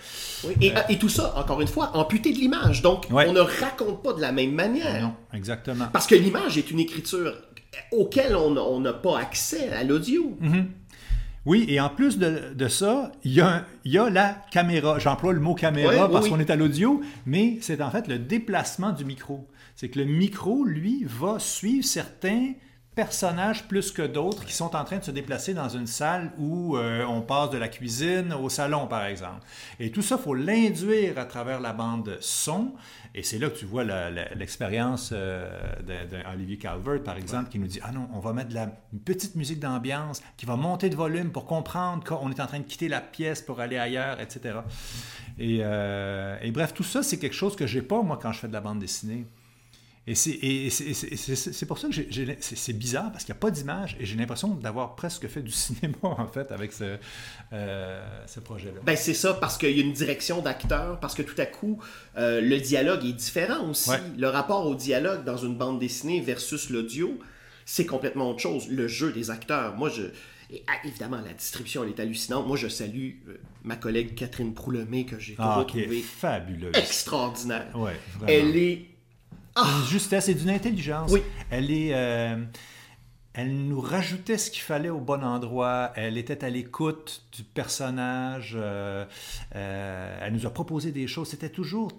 Oui, Et, et tout ça, encore une fois, amputé de l'image. Donc, on ne raconte pas de la même manière. non, exactement. Parce que l'image est une écriture auquel on n'a pas accès à l'audio. Oui, et en plus de, de ça, il y, a, il y a la caméra. J'emploie le mot caméra oui, parce oui. qu'on est à l'audio, mais c'est en fait le déplacement du micro. C'est que le micro, lui, va suivre certains personnages plus que d'autres qui sont en train de se déplacer dans une salle où euh, on passe de la cuisine au salon, par exemple. Et tout ça, il faut l'induire à travers la bande son. Et c'est là que tu vois l'expérience euh, d'Olivier Calvert, par exemple, qui nous dit, ah non, on va mettre de la, une petite musique d'ambiance qui va monter de volume pour comprendre qu'on est en train de quitter la pièce pour aller ailleurs, etc. Et, euh, et bref, tout ça, c'est quelque chose que j'ai pas, moi, quand je fais de la bande dessinée. Et c'est pour ça que c'est bizarre parce qu'il n'y a pas d'image et j'ai l'impression d'avoir presque fait du cinéma en fait avec ce, euh, ce projet-là. Ben c'est ça parce qu'il y a une direction d'acteur, parce que tout à coup euh, le dialogue est différent aussi. Le rapport au dialogue dans une bande dessinée versus l'audio, c'est complètement autre chose. Le jeu des acteurs, moi je. Ah, évidemment, la distribution, elle est hallucinante. Moi, je salue euh, ma collègue Catherine Proulemé, que j'ai ah, trouvé fabuleuse. extraordinaire. Ouais, elle est une justesse et d'une intelligence. Oui. Elle est. Euh, elle nous rajoutait ce qu'il fallait au bon endroit. Elle était à l'écoute du personnage. Euh, euh, elle nous a proposé des choses. C'était toujours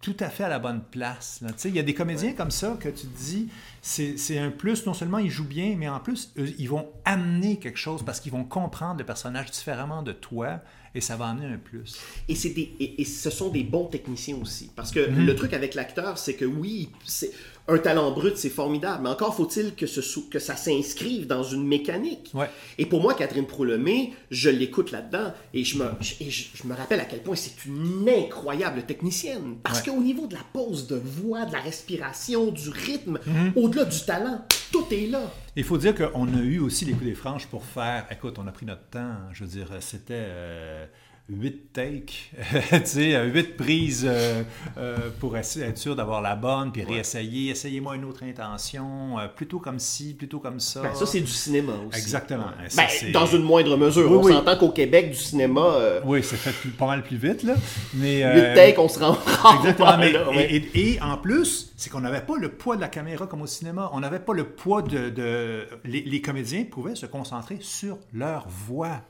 tout à fait à la bonne place. Il y a des comédiens comme ça que tu te dis, c'est un plus, non seulement ils jouent bien, mais en plus, ils vont amener quelque chose parce qu'ils vont comprendre le personnage différemment de toi et ça va amener un plus. Et, des, et, ce sont des bons techniciens aussi. Parce que mhm. le truc avec l'acteur, c'est que oui, c'est un talent brut, c'est formidable, mais encore faut-il que, ce, que ça s'inscrive dans une mécanique. Et pour moi, Catherine Proulemé, je l'écoute là-dedans et, je me, je, me rappelle à quel point c'est une incroyable technicienne. Parce qu'au niveau de la pose de voix, de la respiration, du rythme, mhm. au-delà du talent, tout est là. Il faut dire qu'on a eu aussi les coups des franches pour faire. Écoute, on a pris notre temps. Je veux dire, c'était. Euh, huit takes, tu sais, huit prises euh, euh, pour être sûr d'avoir la bonne, puis réessayer, essayez-moi une autre intention, euh, plutôt comme ci, plutôt comme ça. Ben, ça, c'est du cinéma aussi. Exactement. Ben, dans une moindre mesure. on s'entend qu'au Québec, du cinéma... Oui, c'est fait pas mal plus vite, là. Mais, huit takes, on se rend Exactement. et, en plus, c'est qu'on n'avait pas le poids de la caméra comme au cinéma. On n'avait pas le poids de... de... Les, les comédiens pouvaient se concentrer sur leur voix.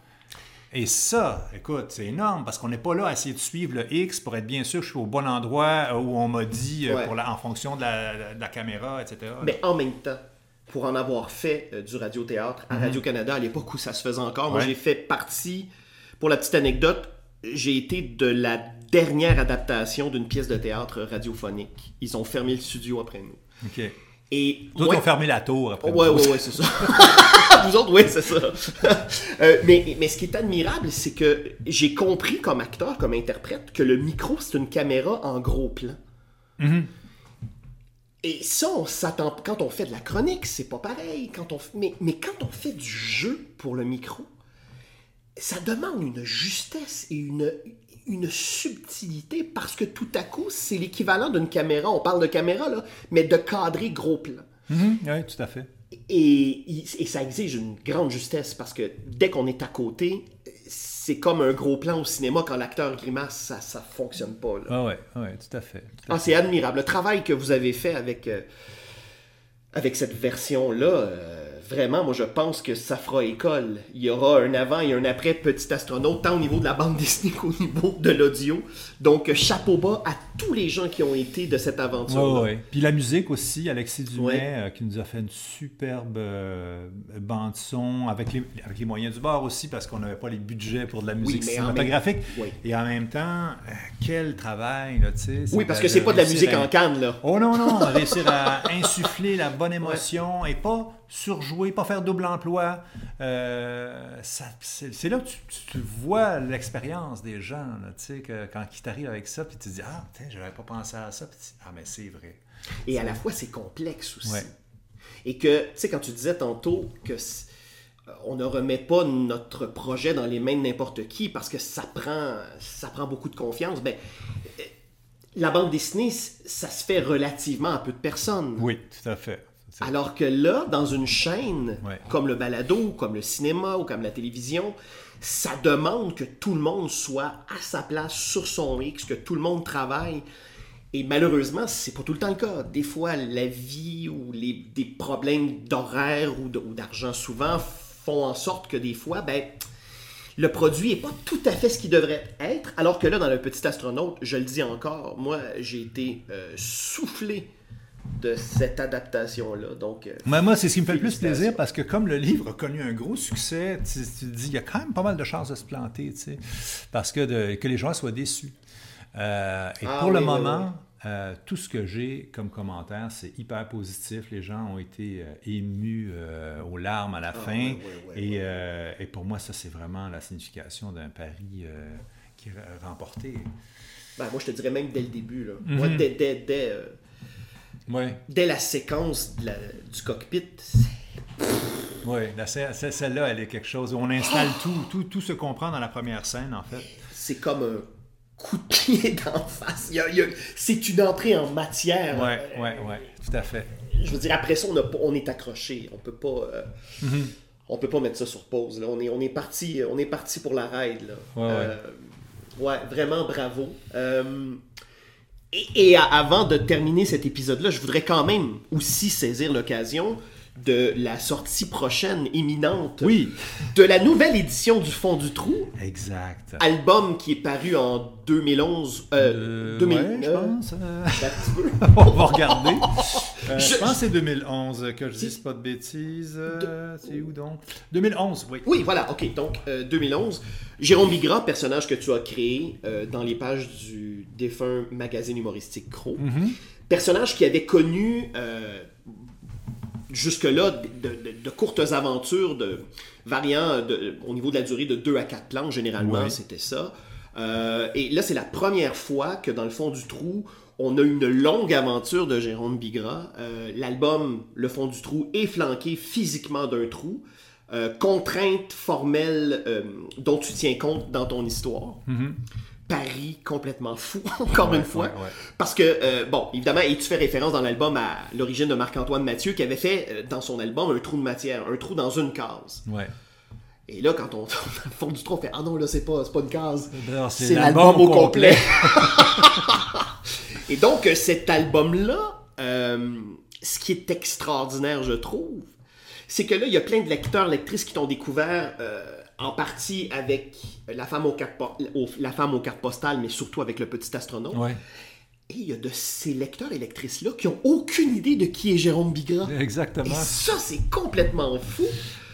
Et ça, écoute, c'est énorme parce qu'on n'est pas là à essayer de suivre le X pour être bien sûr que je suis au bon endroit euh, où on m'a dit euh, pour en fonction de la, caméra, etc. Mais en même temps, pour en avoir fait euh, du radio-théâtre à mhm. Radio-Canada à l'époque où ça se faisait encore, moi j'ai fait partie, pour la petite anecdote, j'ai été de la dernière adaptation d'une pièce de théâtre radiophonique. Ils ont fermé le studio après nous. OK. Et ont fermé la tour après. Ouais, ouais, ouais, c'est ça. Vous autres, oui, c'est ça. Euh, mais, mais ce qui est admirable, c'est que j'ai compris comme acteur, comme interprète, que le micro, c'est une caméra en gros plan. Mm-hmm. Et ça, on s'attend. Quand on fait de la chronique, c'est pas pareil. Quand on... mais, mais quand on fait du jeu pour le micro, ça demande une justesse et une, une subtilité parce que tout à coup, c'est l'équivalent d'une caméra. On parle de caméra, là, mais de cadrer gros plan. Mhm. oui, tout à fait. Et, et, ça exige une grande justesse parce que dès qu'on est à côté, c'est comme un gros plan au cinéma quand l'acteur grimace, ça, ça fonctionne pas. Ah ouais, ouais, tout à fait. ah, c'est admirable. Le travail que vous avez fait avec, euh, avec cette version-là. Euh, vraiment, moi, je pense que ça fera école. Il y aura un avant et un après Petit Astronaute, tant au niveau de la bande dessinée qu'au niveau de l'audio. Donc, chapeau bas à tous les gens qui ont été de cette aventure. Oui, Puis la musique aussi, Alexis Dumais, euh, qui nous a fait une superbe euh, bande-son avec les, avec les moyens du bord aussi, parce qu'on n'avait pas les budgets pour de la musique cinématographique. Et en même temps, euh, quel travail, là, tu sais. Oui, parce que c'est pas de la musique en canne, là. Oh non, non, réussir à insuffler la bonne émotion et pas surjouer, pas faire double emploi. Euh, c'est là que tu, vois l'expérience des gens, que, quand ils t'arrivent avec ça, puis tu te dis Ah, j'avais pas pensé à ça, puis Ah, mais c'est vrai. Et à la fois, c'est complexe aussi. Et que, tu sais, quand tu disais tantôt que on ne remet pas notre projet dans les mains de n'importe qui parce que ça prend, ça prend beaucoup de confiance, ben, la bande dessinée, ça se fait relativement à peu de personnes. Oui, tout à fait. Alors que là, dans une chaîne, comme le balado, comme le cinéma ou comme la télévision, ça demande que tout le monde soit à sa place sur son X, que tout le monde travaille. Et malheureusement, c'est pas tout le temps le cas. Des fois, la vie ou les, des problèmes d'horaire ou d'argent souvent font en sorte que des fois, ben, le produit n'est pas tout à fait ce qu'il devrait être. Alors que là, dans le petit astronaute, je le dis encore, moi, j'ai été euh, soufflé de cette adaptation-là. Donc, euh, Mais moi, c'est ce qui me fait le plus plaisir parce que comme le livre a connu un gros succès, tu, tu te dis, il y a quand même pas mal de chances de se planter, tu sais, parce que, de- que les gens soient déçus. Euh, et Ah pour oui, le oui, moment, euh, tout ce que j'ai comme commentaire, c'est hyper positif. Les gens ont été euh, émus aux larmes à la fin. Ah ouais, et, et pour moi, ça, c'est vraiment la signification d'un pari qui est remporté. ben, moi, je te dirais même dès le début. Là. Mhm. Moi, dès, dès, dès, dès la séquence de la- du cockpit, oui. Celle-là, elle est quelque chose. On installe tout, tout, tout se comprend dans la première scène, en fait. c'est comme un coup de pied d'en face. Il y a- il y a- c'est une entrée en matière. Oui, oui, oui, tout à fait. Je veux dire, après ça, on, a on est accroché. On peut pas. euh, Mhm. On peut pas mettre ça sur pause. Là. On, est, on, est parti, on est parti pour la ride. Là. Ouais, ouais. Euh, ouais, vraiment bravo. Euh, et, avant de terminer cet épisode-là, je voudrais quand même aussi saisir l'occasion de la sortie prochaine, imminente, Oui, de la nouvelle édition du Fond du Trou, exact. album qui est paru en 2011. Euh, Euh, 2000, ouais, je pense. euh, on va regarder. Euh, je, Je- pense que c'est 2011, que je dise pas de bêtises. euh, c'est où donc? 2011, oui. Oui, voilà, ok. Donc, euh, 2011. Jérôme Bigra, personnage que tu as créé dans les pages du défunt magazine humoristique Crow. Mhm. Personnage qui avait connu euh, jusque-là de, de- de courtes aventures de variant de- au niveau de la durée de 2 à 4 plans, généralement, c'était ça. Euh, et là, c'est la première fois que dans le fond du trou, on a une longue aventure de Jérôme Bigra. Euh, L'album Le fond du trou est flanqué physiquement d'un trou. Euh, contrainte formelle dont tu tiens compte dans ton histoire. Mhm. Paris complètement fou, encore Ouais, une fois. ouais, ouais. Parce que, euh, bon, évidemment, et tu fais référence dans l'album à l'origine de Marc-Antoine Mathieu qui avait fait euh, dans son album un trou de matière, un trou dans une case. Ouais. Et là, quand on tourne au fond du trou, on fait Ah non, là, c'est pas, pas une case. C'est l'album au complet. Et donc, euh, cet album-là, euh, ce qui est extraordinaire, je trouve, c'est que là, il y a plein de lecteurs, lectrices qui t'ont découvert euh, en partie avec la femme, aux cartes au- la femme aux cartes postales, mais surtout avec le petit astronaute. Ouais. Et il y a de ces lecteurs et lectrices-là qui ont aucune idée de qui est Jérôme Bigra. Et Exactement. ça, c'est complètement fou.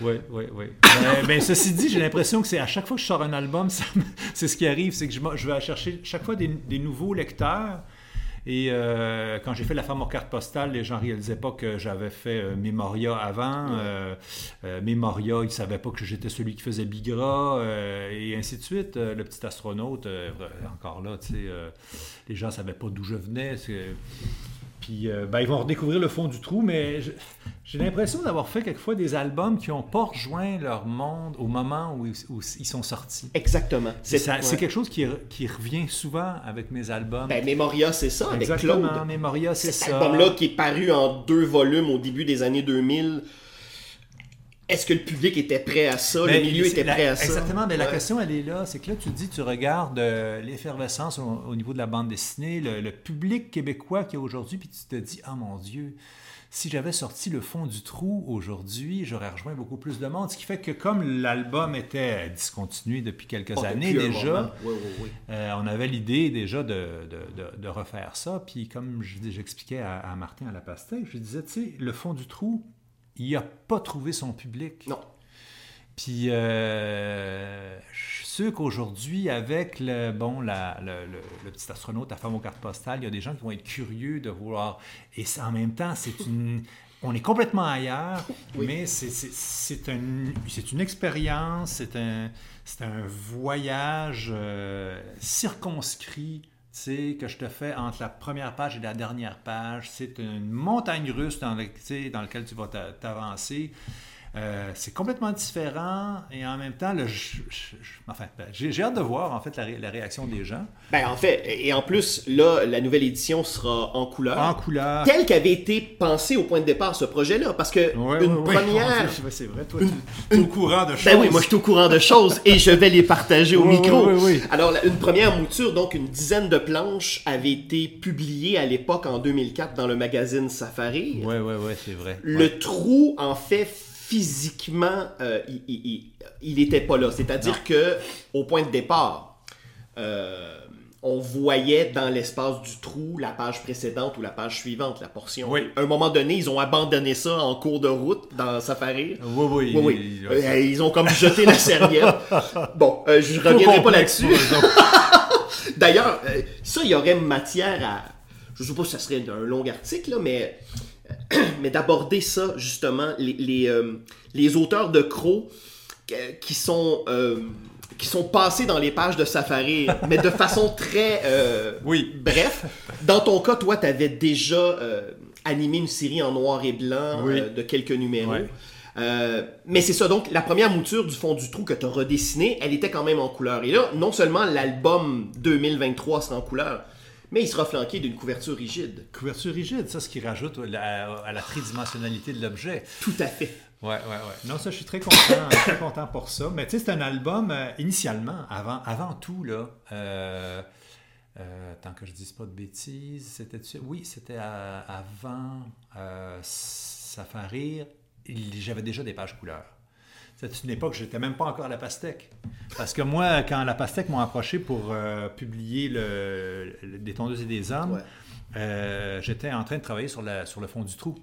Oui, oui, oui. Mais, mais ceci dit, j'ai l'impression que c'est à chaque fois que je sors un album, c'est ce qui arrive, c'est que je, vais chercher chaque fois des, des nouveaux lecteurs. Et euh, quand j'ai fait La femme aux cartes postales, les gens réalisaient pas que j'avais fait euh, Memoria avant. Euh, euh, Memoria, ils savaient pas que j'étais celui qui faisait Bigra, euh, et ainsi de suite. Le petit astronaute, encore là, tu sais, les gens savaient pas d'où je venais. Puis euh, ben, ils vont redécouvrir le fond du trou, mais j'ai l'impression d'avoir fait quelquefois des albums qui n'ont pas rejoint leur monde au moment où, ils- où ils sont sortis. Exactement. C'est ouais. quelque chose qui, re- qui revient souvent avec mes albums. Ben, Memoria, c'est ça, avec Exactement, Claude. Memoria, c'est Cet ça. album-là qui est paru en deux volumes au début des années 2000. Est-ce que le public était prêt à ça? Mais le milieu était la- prêt à ça? Exactement, mais la question, elle est là. C'est que là, tu dis, tu regardes euh, l'effervescence au, au niveau de la bande dessinée, le, le public québécois qu'il y a aujourd'hui, puis tu te dis, ah mon Dieu, si j'avais sorti le fond du trou aujourd'hui, j'aurais rejoint beaucoup plus de monde. Ce qui fait que comme l'album était discontinué depuis quelques Oh, années depuis déjà, moment. Oui, oui, oui. euh, on avait l'idée déjà de, de- de- de refaire ça. Puis comme je j'expliquais à, à Martin à la pastèque, je disais, tu sais, le fond du trou, il n'a pas trouvé son public. Non. Puis euh, je suis sûr qu'aujourd'hui, avec le, bon, la- le, le- le petit astronaute, la femme aux cartes postales, il y a des gens qui vont être curieux de vouloir. Et en même temps, c'est une. On est complètement ailleurs, Oui. mais c'est- un- c'est une expérience, c'est un, c'est un voyage euh, circonscrit que je te fais entre la première page et la dernière page. C'est une montagne russe dans, dans laquelle tu vas t'a- t'avancer. Euh, c'est complètement différent et en même temps, le, je- je- je- enfin, ben, j'ai hâte de voir en fait la, ré- la réaction des gens. Ben, en fait, et en plus, là, la nouvelle édition sera en couleur. En couleur. Tel qu'avait été pensé au point de départ ce projet-là. Parce que Ouais, une ouais, première. Ouais, c'est vrai, toi, tu es au courant de choses. Ben oui, moi je suis au courant de choses et je vais les partager au Oui, micro. oui, oui, oui. Alors, la- une première mouture, donc une dizaine de planches, avait été publiée à l'époque en 2004 dans le magazine Safari. Ouais, ouais, ouais, c'est vrai. Le trou, en fait, physiquement, euh, il- il, il- il était pas là. C'est-à-dire que au point de départ, euh, on voyait dans l'espace du trou la page précédente ou la page suivante, la portion. Oui. À un moment donné, ils ont abandonné ça en cours de route dans Safari. Oui, oui. Oui, oui. Euh, ils ont comme jeté la serviette. Bon, euh, je Trop reviendrai pas là-dessus. D'ailleurs, euh, ça, il y aurait matière à. Je sais pas si ça serait un long article, là, mais, mais d'aborder ça, justement, les, les, euh, les auteurs de Crow euh, qui sont. euh, qui sont passés dans les pages de Safari, mais de façon très euh, Oui. bref. Dans ton cas, toi, tu avais déjà animé une série en noir et blanc Oui. de quelques numéros. Ouais. Euh, mais c'est ça, donc la première mouture du fond du trou que tu as redessinée, elle était quand même en couleur. Et là, non seulement l'album 2023 sera en couleur, mais il sera flanqué d'une couverture rigide. Couverture rigide, ça, ce qui rajoute à la tridimensionnalité de l'objet. Tout à fait. Ouais, ouais, ouais. Non, ça, je suis très content, très content pour ça. Mais tu sais, c'est un album, euh, initialement, avant, avant tout, là, euh, euh, tant que je dise pas de bêtises, c'était... Oui, c'était avant euh, Safari. Il- J'avais déjà des pages couleurs. C'est une époque, j'étais même pas encore à la pastèque. Parce que moi, quand la pastèque m'ont approché pour euh, publier le, le- Des tondeuses et des hommes, Ouais. euh, j'étais en train de travailler sur, la, sur le fond du trou.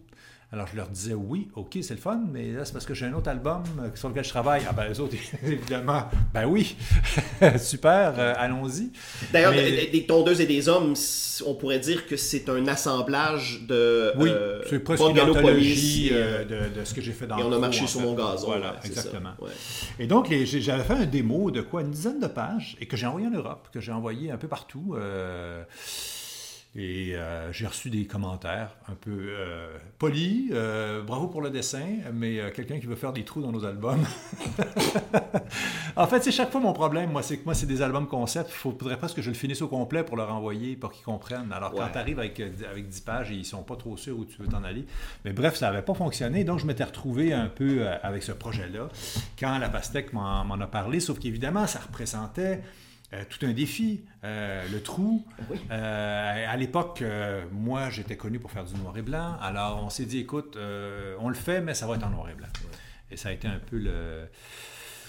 Alors je leur disais oui, ok, c'est le fun, mais là c'est parce que j'ai un autre album euh, sur lequel je travaille. Ah ben eux autres, évidemment, ben oui, super, euh, allons-y. D'ailleurs, Mais- des, des tondeuses et des hommes, on pourrait dire que c'est un assemblage de. Oui, euh, c'est presque une anthologie euh, de, de ce que j'ai fait dans et on a marché sur fait. mon gazon. Voilà, ouais, ça. exactement. Ouais. Et donc, les- j'avais fait un démo de quoi Une dizaine de pages et que j'ai envoyé en Europe, que j'ai envoyé un peu partout. euh, et euh, j'ai reçu des commentaires un peu euh, polis. euh, bravo pour le dessin, mais quelqu'un qui veut faire des trous dans nos albums. en fait, c'est chaque fois mon problème. Moi, c'est que moi, c'est des albums concept. Il faudrait presque que je le finisse au complet pour leur envoyer, pour qu'ils comprennent. Alors, quand tu arrives avec, avec 10 pages et ils sont pas trop sûrs où tu veux t'en aller. Mais bref, ça n'avait pas fonctionné. Donc, je m'étais retrouvé un peu avec ce projet-là quand la pastèque m'en a parlé. Sauf qu'évidemment, ça représentait euh, tout un défi. Euh, le trou. Oui. Euh, à l'époque, moi, j'étais connu pour faire du noir et blanc. Alors, on s'est dit, écoute, on le fait, mais ça va être en noir et blanc. Et ça a été un peu le...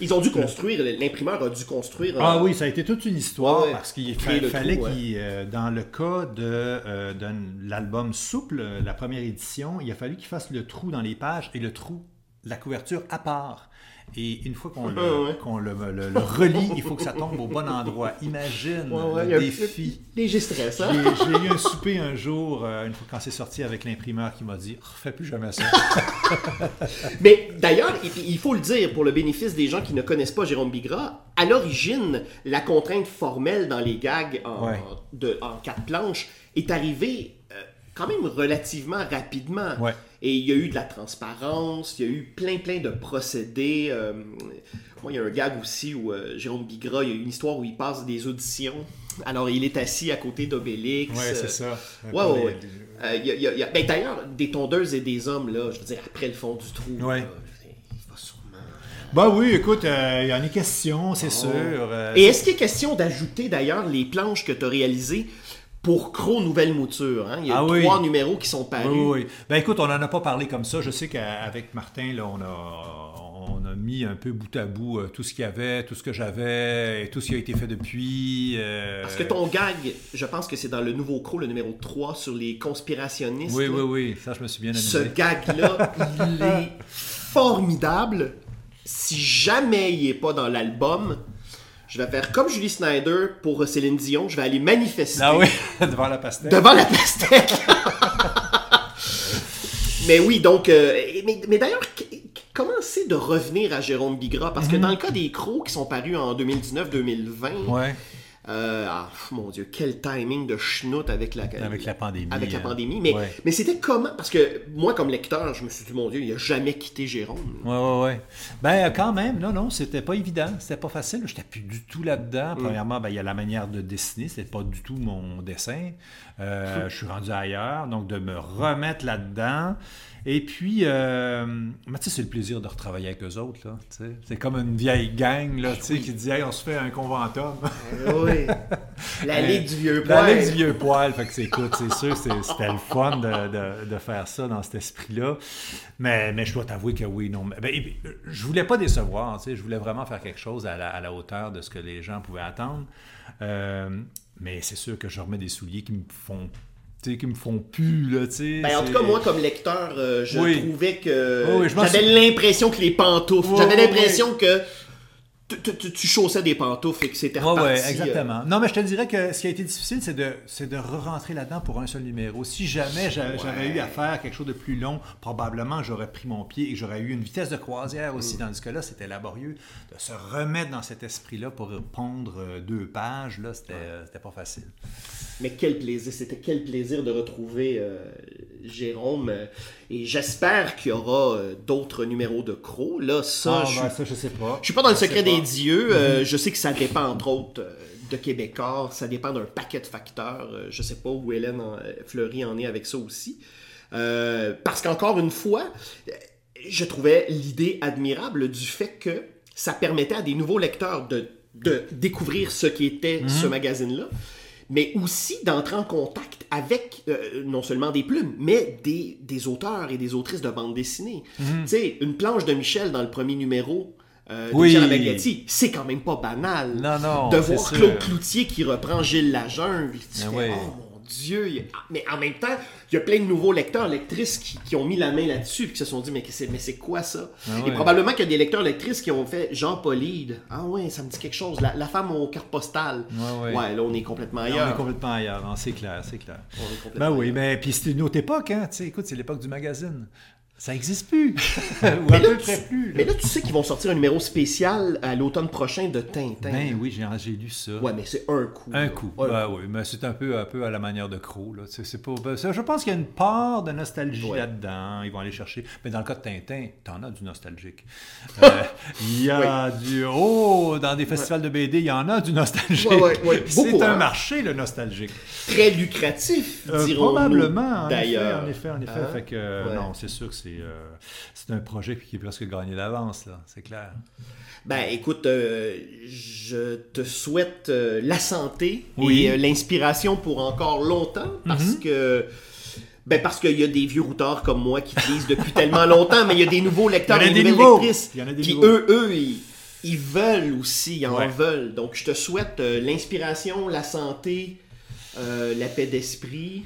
Ils ont dû construire, l'imprimeur a dû construire. Ah oui, ça a été toute une histoire Ouais, parce qu'il fa- fallait ouais. qu'il, dans le cas de, de l'album Souple, la première édition, il a fallu qu'il fasse le trou dans les pages et le trou, la couverture à part. Et une fois qu'on le, Ouais, ouais. qu'on le, le- le relie, il faut que ça tombe au bon endroit. Imagine Ouais, le défi. Léger stress, hein? J'ai eu un souper un jour, euh, une fois quand c'est sorti avec l'imprimeur qui m'a dit Refais plus jamais ça. Mais d'ailleurs, il, faut le dire pour le bénéfice des gens qui ne connaissent pas Jérôme Bigra, à l'origine, la contrainte formelle dans les gags en, Ouais. de, en quatre planches est arrivée euh, quand même relativement rapidement. Et il y a eu de la transparence, il y a eu plein plein de procédés. euh, moi, il y a un gag aussi où euh, Jérôme Bigra, il y a une histoire où il passe des auditions. Alors, il est assis à côté d'Obélix. Ouais, euh, c'est ça. Ouais, ouais. Euh, ben, D'ailleurs, des tondeuses et des hommes, là, je veux dire, après le fond du trou, Ouais. là, il va sûrement... Bah oui, écoute, euh, il y en a question, c'est sûr. euh, Et est-ce qu'il est question d'ajouter d'ailleurs les planches que tu as réalisées pour Cro Nouvelle Mouture? hein? Il y a Ah oui. trois numéros qui sont parus. Oui, oui. Ben écoute, on n'en a pas parlé comme ça. Je sais qu'avec Martin, là, on a, on a mis un peu bout à bout euh, tout ce qu'il y avait, tout ce que j'avais, et tout ce qui a été fait depuis. euh, Parce que ton gag, je pense que c'est dans le nouveau Cro, le numéro 3, sur les conspirationnistes. Oui, là. oui, oui. Ça, je me suis bien Ce amusé. gag-là, il est formidable. Si jamais il n'est pas dans l'album, je vais faire comme Julie Snyder pour Céline Dion, je vais aller manifester. Ah oui, devant la pastèque. Devant la pastèque. mais oui, donc, euh, mais, mais d'ailleurs, comment c'est de revenir à Jérôme Bigra? Parce que dans le cas des crocs qui sont parus en 2019-2020, Ouais, euh, ah, mon Dieu, quel timing de schnout avec la, avec la pandémie. avec la hein. pandémie. Mais, Ouais. mais c'était comment? Parce que moi, comme lecteur, je me suis dit, mon Dieu, il a jamais quitté Jérôme. Ouais, ouais, ouais. Ben, quand même, non, non, c'était pas évident. C'était pas facile. J'étais plus du tout là-dedans. Premièrement, ben, il y a la manière de dessiner. C'était pas du tout mon dessin. Euh, Je suis rendu ailleurs. Donc, de me remettre là-dedans. Et puis, euh, mais tu sais, c'est le plaisir de retravailler avec eux autres, là. C'est comme une vieille gang, là, tu sais, qui dit, hey, on se fait un conventum. oui. La Euh, Ligue du Vieux La Poil. Ligue du vieux poil, fait que c'est écoute, c'est sûr, c'est- c'était le fun de, de- de faire ça dans cet esprit-là. Mais, mais je dois t'avouer que oui, non. mais- ben, je voulais pas décevoir, tu sais, je voulais vraiment faire quelque chose à la, à la hauteur de ce que les gens pouvaient attendre. Euh, Mais c'est sûr que je remets des souliers qui me font qui me font plus là, tu ben, en tout cas moi comme lecteur euh, je trouvais que oui, j'avais l'impression que les pantoufles j'avais l'impression que tu, chaussais des pantoufles et que c'était reparti. Oui, ouais, exactement. Non, mais je te dirais que ce qui a été difficile, c'est de, de re-rentrer là-dedans pour un seul numéro. Si jamais j'avais eu à faire quelque chose de plus long, probablement j'aurais pris mon pied et j'aurais eu une vitesse de croisière aussi. Tandis que là, c'était laborieux de se remettre dans cet esprit-là pour pondre euh, deux pages. Là, c'était pas facile. Mais quel plaisir, c'était quel plaisir de retrouver euh, Jérôme. Et j'espère qu'il y aura euh, d'autres numéros de Crow. Là, ça, ah, je, ben, ça, je sais pas. Je suis pas dans le secret des dieux. Euh, mhm. Je sais que ça dépend, entre autres, de Québécois. Ça dépend d'un paquet de facteurs. je sais pas où Hélène Fleury en est avec ça aussi. parce qu'encore une fois, je trouvais l'idée admirable du fait que ça permettait à des nouveaux lecteurs de, de découvrir ce qui était ce magazine-là mais aussi d'entrer en contact avec euh, non seulement des plumes, mais des, des, auteurs et des autrices de bande dessinée. Mhm. Tu sais, une planche de Michel dans le premier numéro. Euh, oui. c'est quand même pas banal. Non, non, de voir Claude Cloutier qui reprend Gilles Lajungle. Tu oh Dieu! Mais en même temps, il y a plein de nouveaux lecteurs, lectrices qui, ont mis la main là-dessus et qui se sont dit, mais c'est quoi ça? Ah et probablement qu'il y a des lecteurs, lectrices qui ont fait Jean Paulide. Ah ouais, ça me dit quelque chose. La, femme aux cartes postales. Ouais, là, on est complètement ailleurs. on est complètement ailleurs, c'est clair, c'est clair. ben oui, mais puis c'est une autre époque, hein. écoute, c'est l'époque du magazine. Ça n'existe plus. Ou à peu près plus. Mais là, tu sais qu'ils vont sortir un numéro spécial à l'automne prochain de Tintin. Ben oui, j'ai lu ça. Ouais, mais c'est un coup. Un coup. Ben oui, mais c'est un peu, un peu à la manière de Crow. Là. C'est pas, ben, je pense qu'il y a une part de nostalgie là-dedans. Ils vont aller chercher. Mais dans le cas de Tintin, t'en as du nostalgique. Euh, il y a du. Oh, dans des festivals de BD, il y en a du nostalgique. c'est un hein. marché, le nostalgique. Très lucratif, euh, dirons Probablement, d'ailleurs. En effet, en effet. Hein? Fait que, non, c'est sûr que c'est euh, c'est un projet qui est presque gagné d'avance, c'est clair. Ben, écoute, euh, je te souhaite euh, la santé et l'inspiration pour encore longtemps parce mhm. que. Ben parce qu'il y a des vieux routeurs comme moi qui te lisent depuis tellement longtemps, mais il y a des nouveaux lecteurs et des nouvelles lectrices. Puis eux, eux, ils, veulent aussi, ils en veulent. Donc je te souhaite l'inspiration, la santé, la paix d'esprit.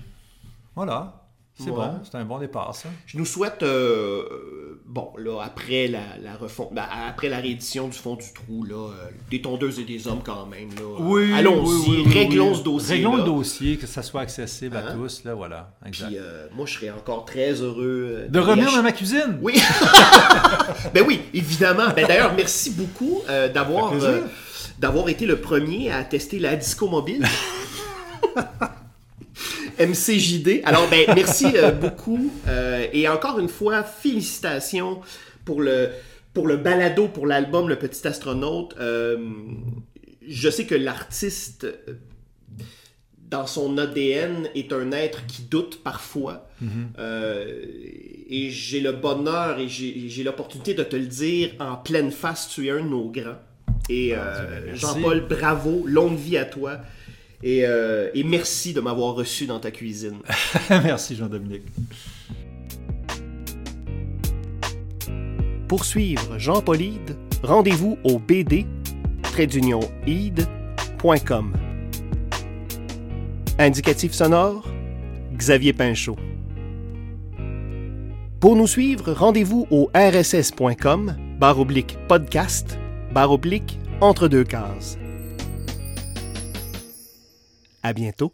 Voilà. C'est bon, c'est un bon départ, ça. Je nous souhaite, euh, bon, là, après la, la ben, après la réédition du fond du trou, là, euh, des tondeuses et des hommes quand même, là. Oui, Allons-y, réglons ce dossier. Réglons le dossier, que ça soit accessible à hein? tous, là, voilà. Exact. Puis, euh, moi, je serais encore très heureux. de revenir dans ma cuisine? Oui. ben oui, évidemment. Ben d'ailleurs, merci beaucoup d'avoir, d'avoir été le premier à tester la disco mobile. MCJD. Alors, ben, merci euh, beaucoup. Euh, et encore une fois, félicitations pour le, pour le balado, pour l'album Le Petit Astronaute. Euh, je sais que l'artiste, dans son ADN, est un être qui doute parfois. Mm-hmm. et j'ai le bonheur et j'ai l'opportunité de te le dire en pleine face, tu es un de nos grands. Et Jean-Paul, bravo, longue vie à toi. Euh, et, merci de m'avoir reçu dans ta cuisine. merci Jean-Dominique. Pour suivre Jean Paulide, rendez-vous au bd ide.com. Indicatif sonore, Xavier Pinchot. Pour nous suivre, rendez-vous au rss.com, barre oblique podcast, barre oblique entre deux cases. À bientôt.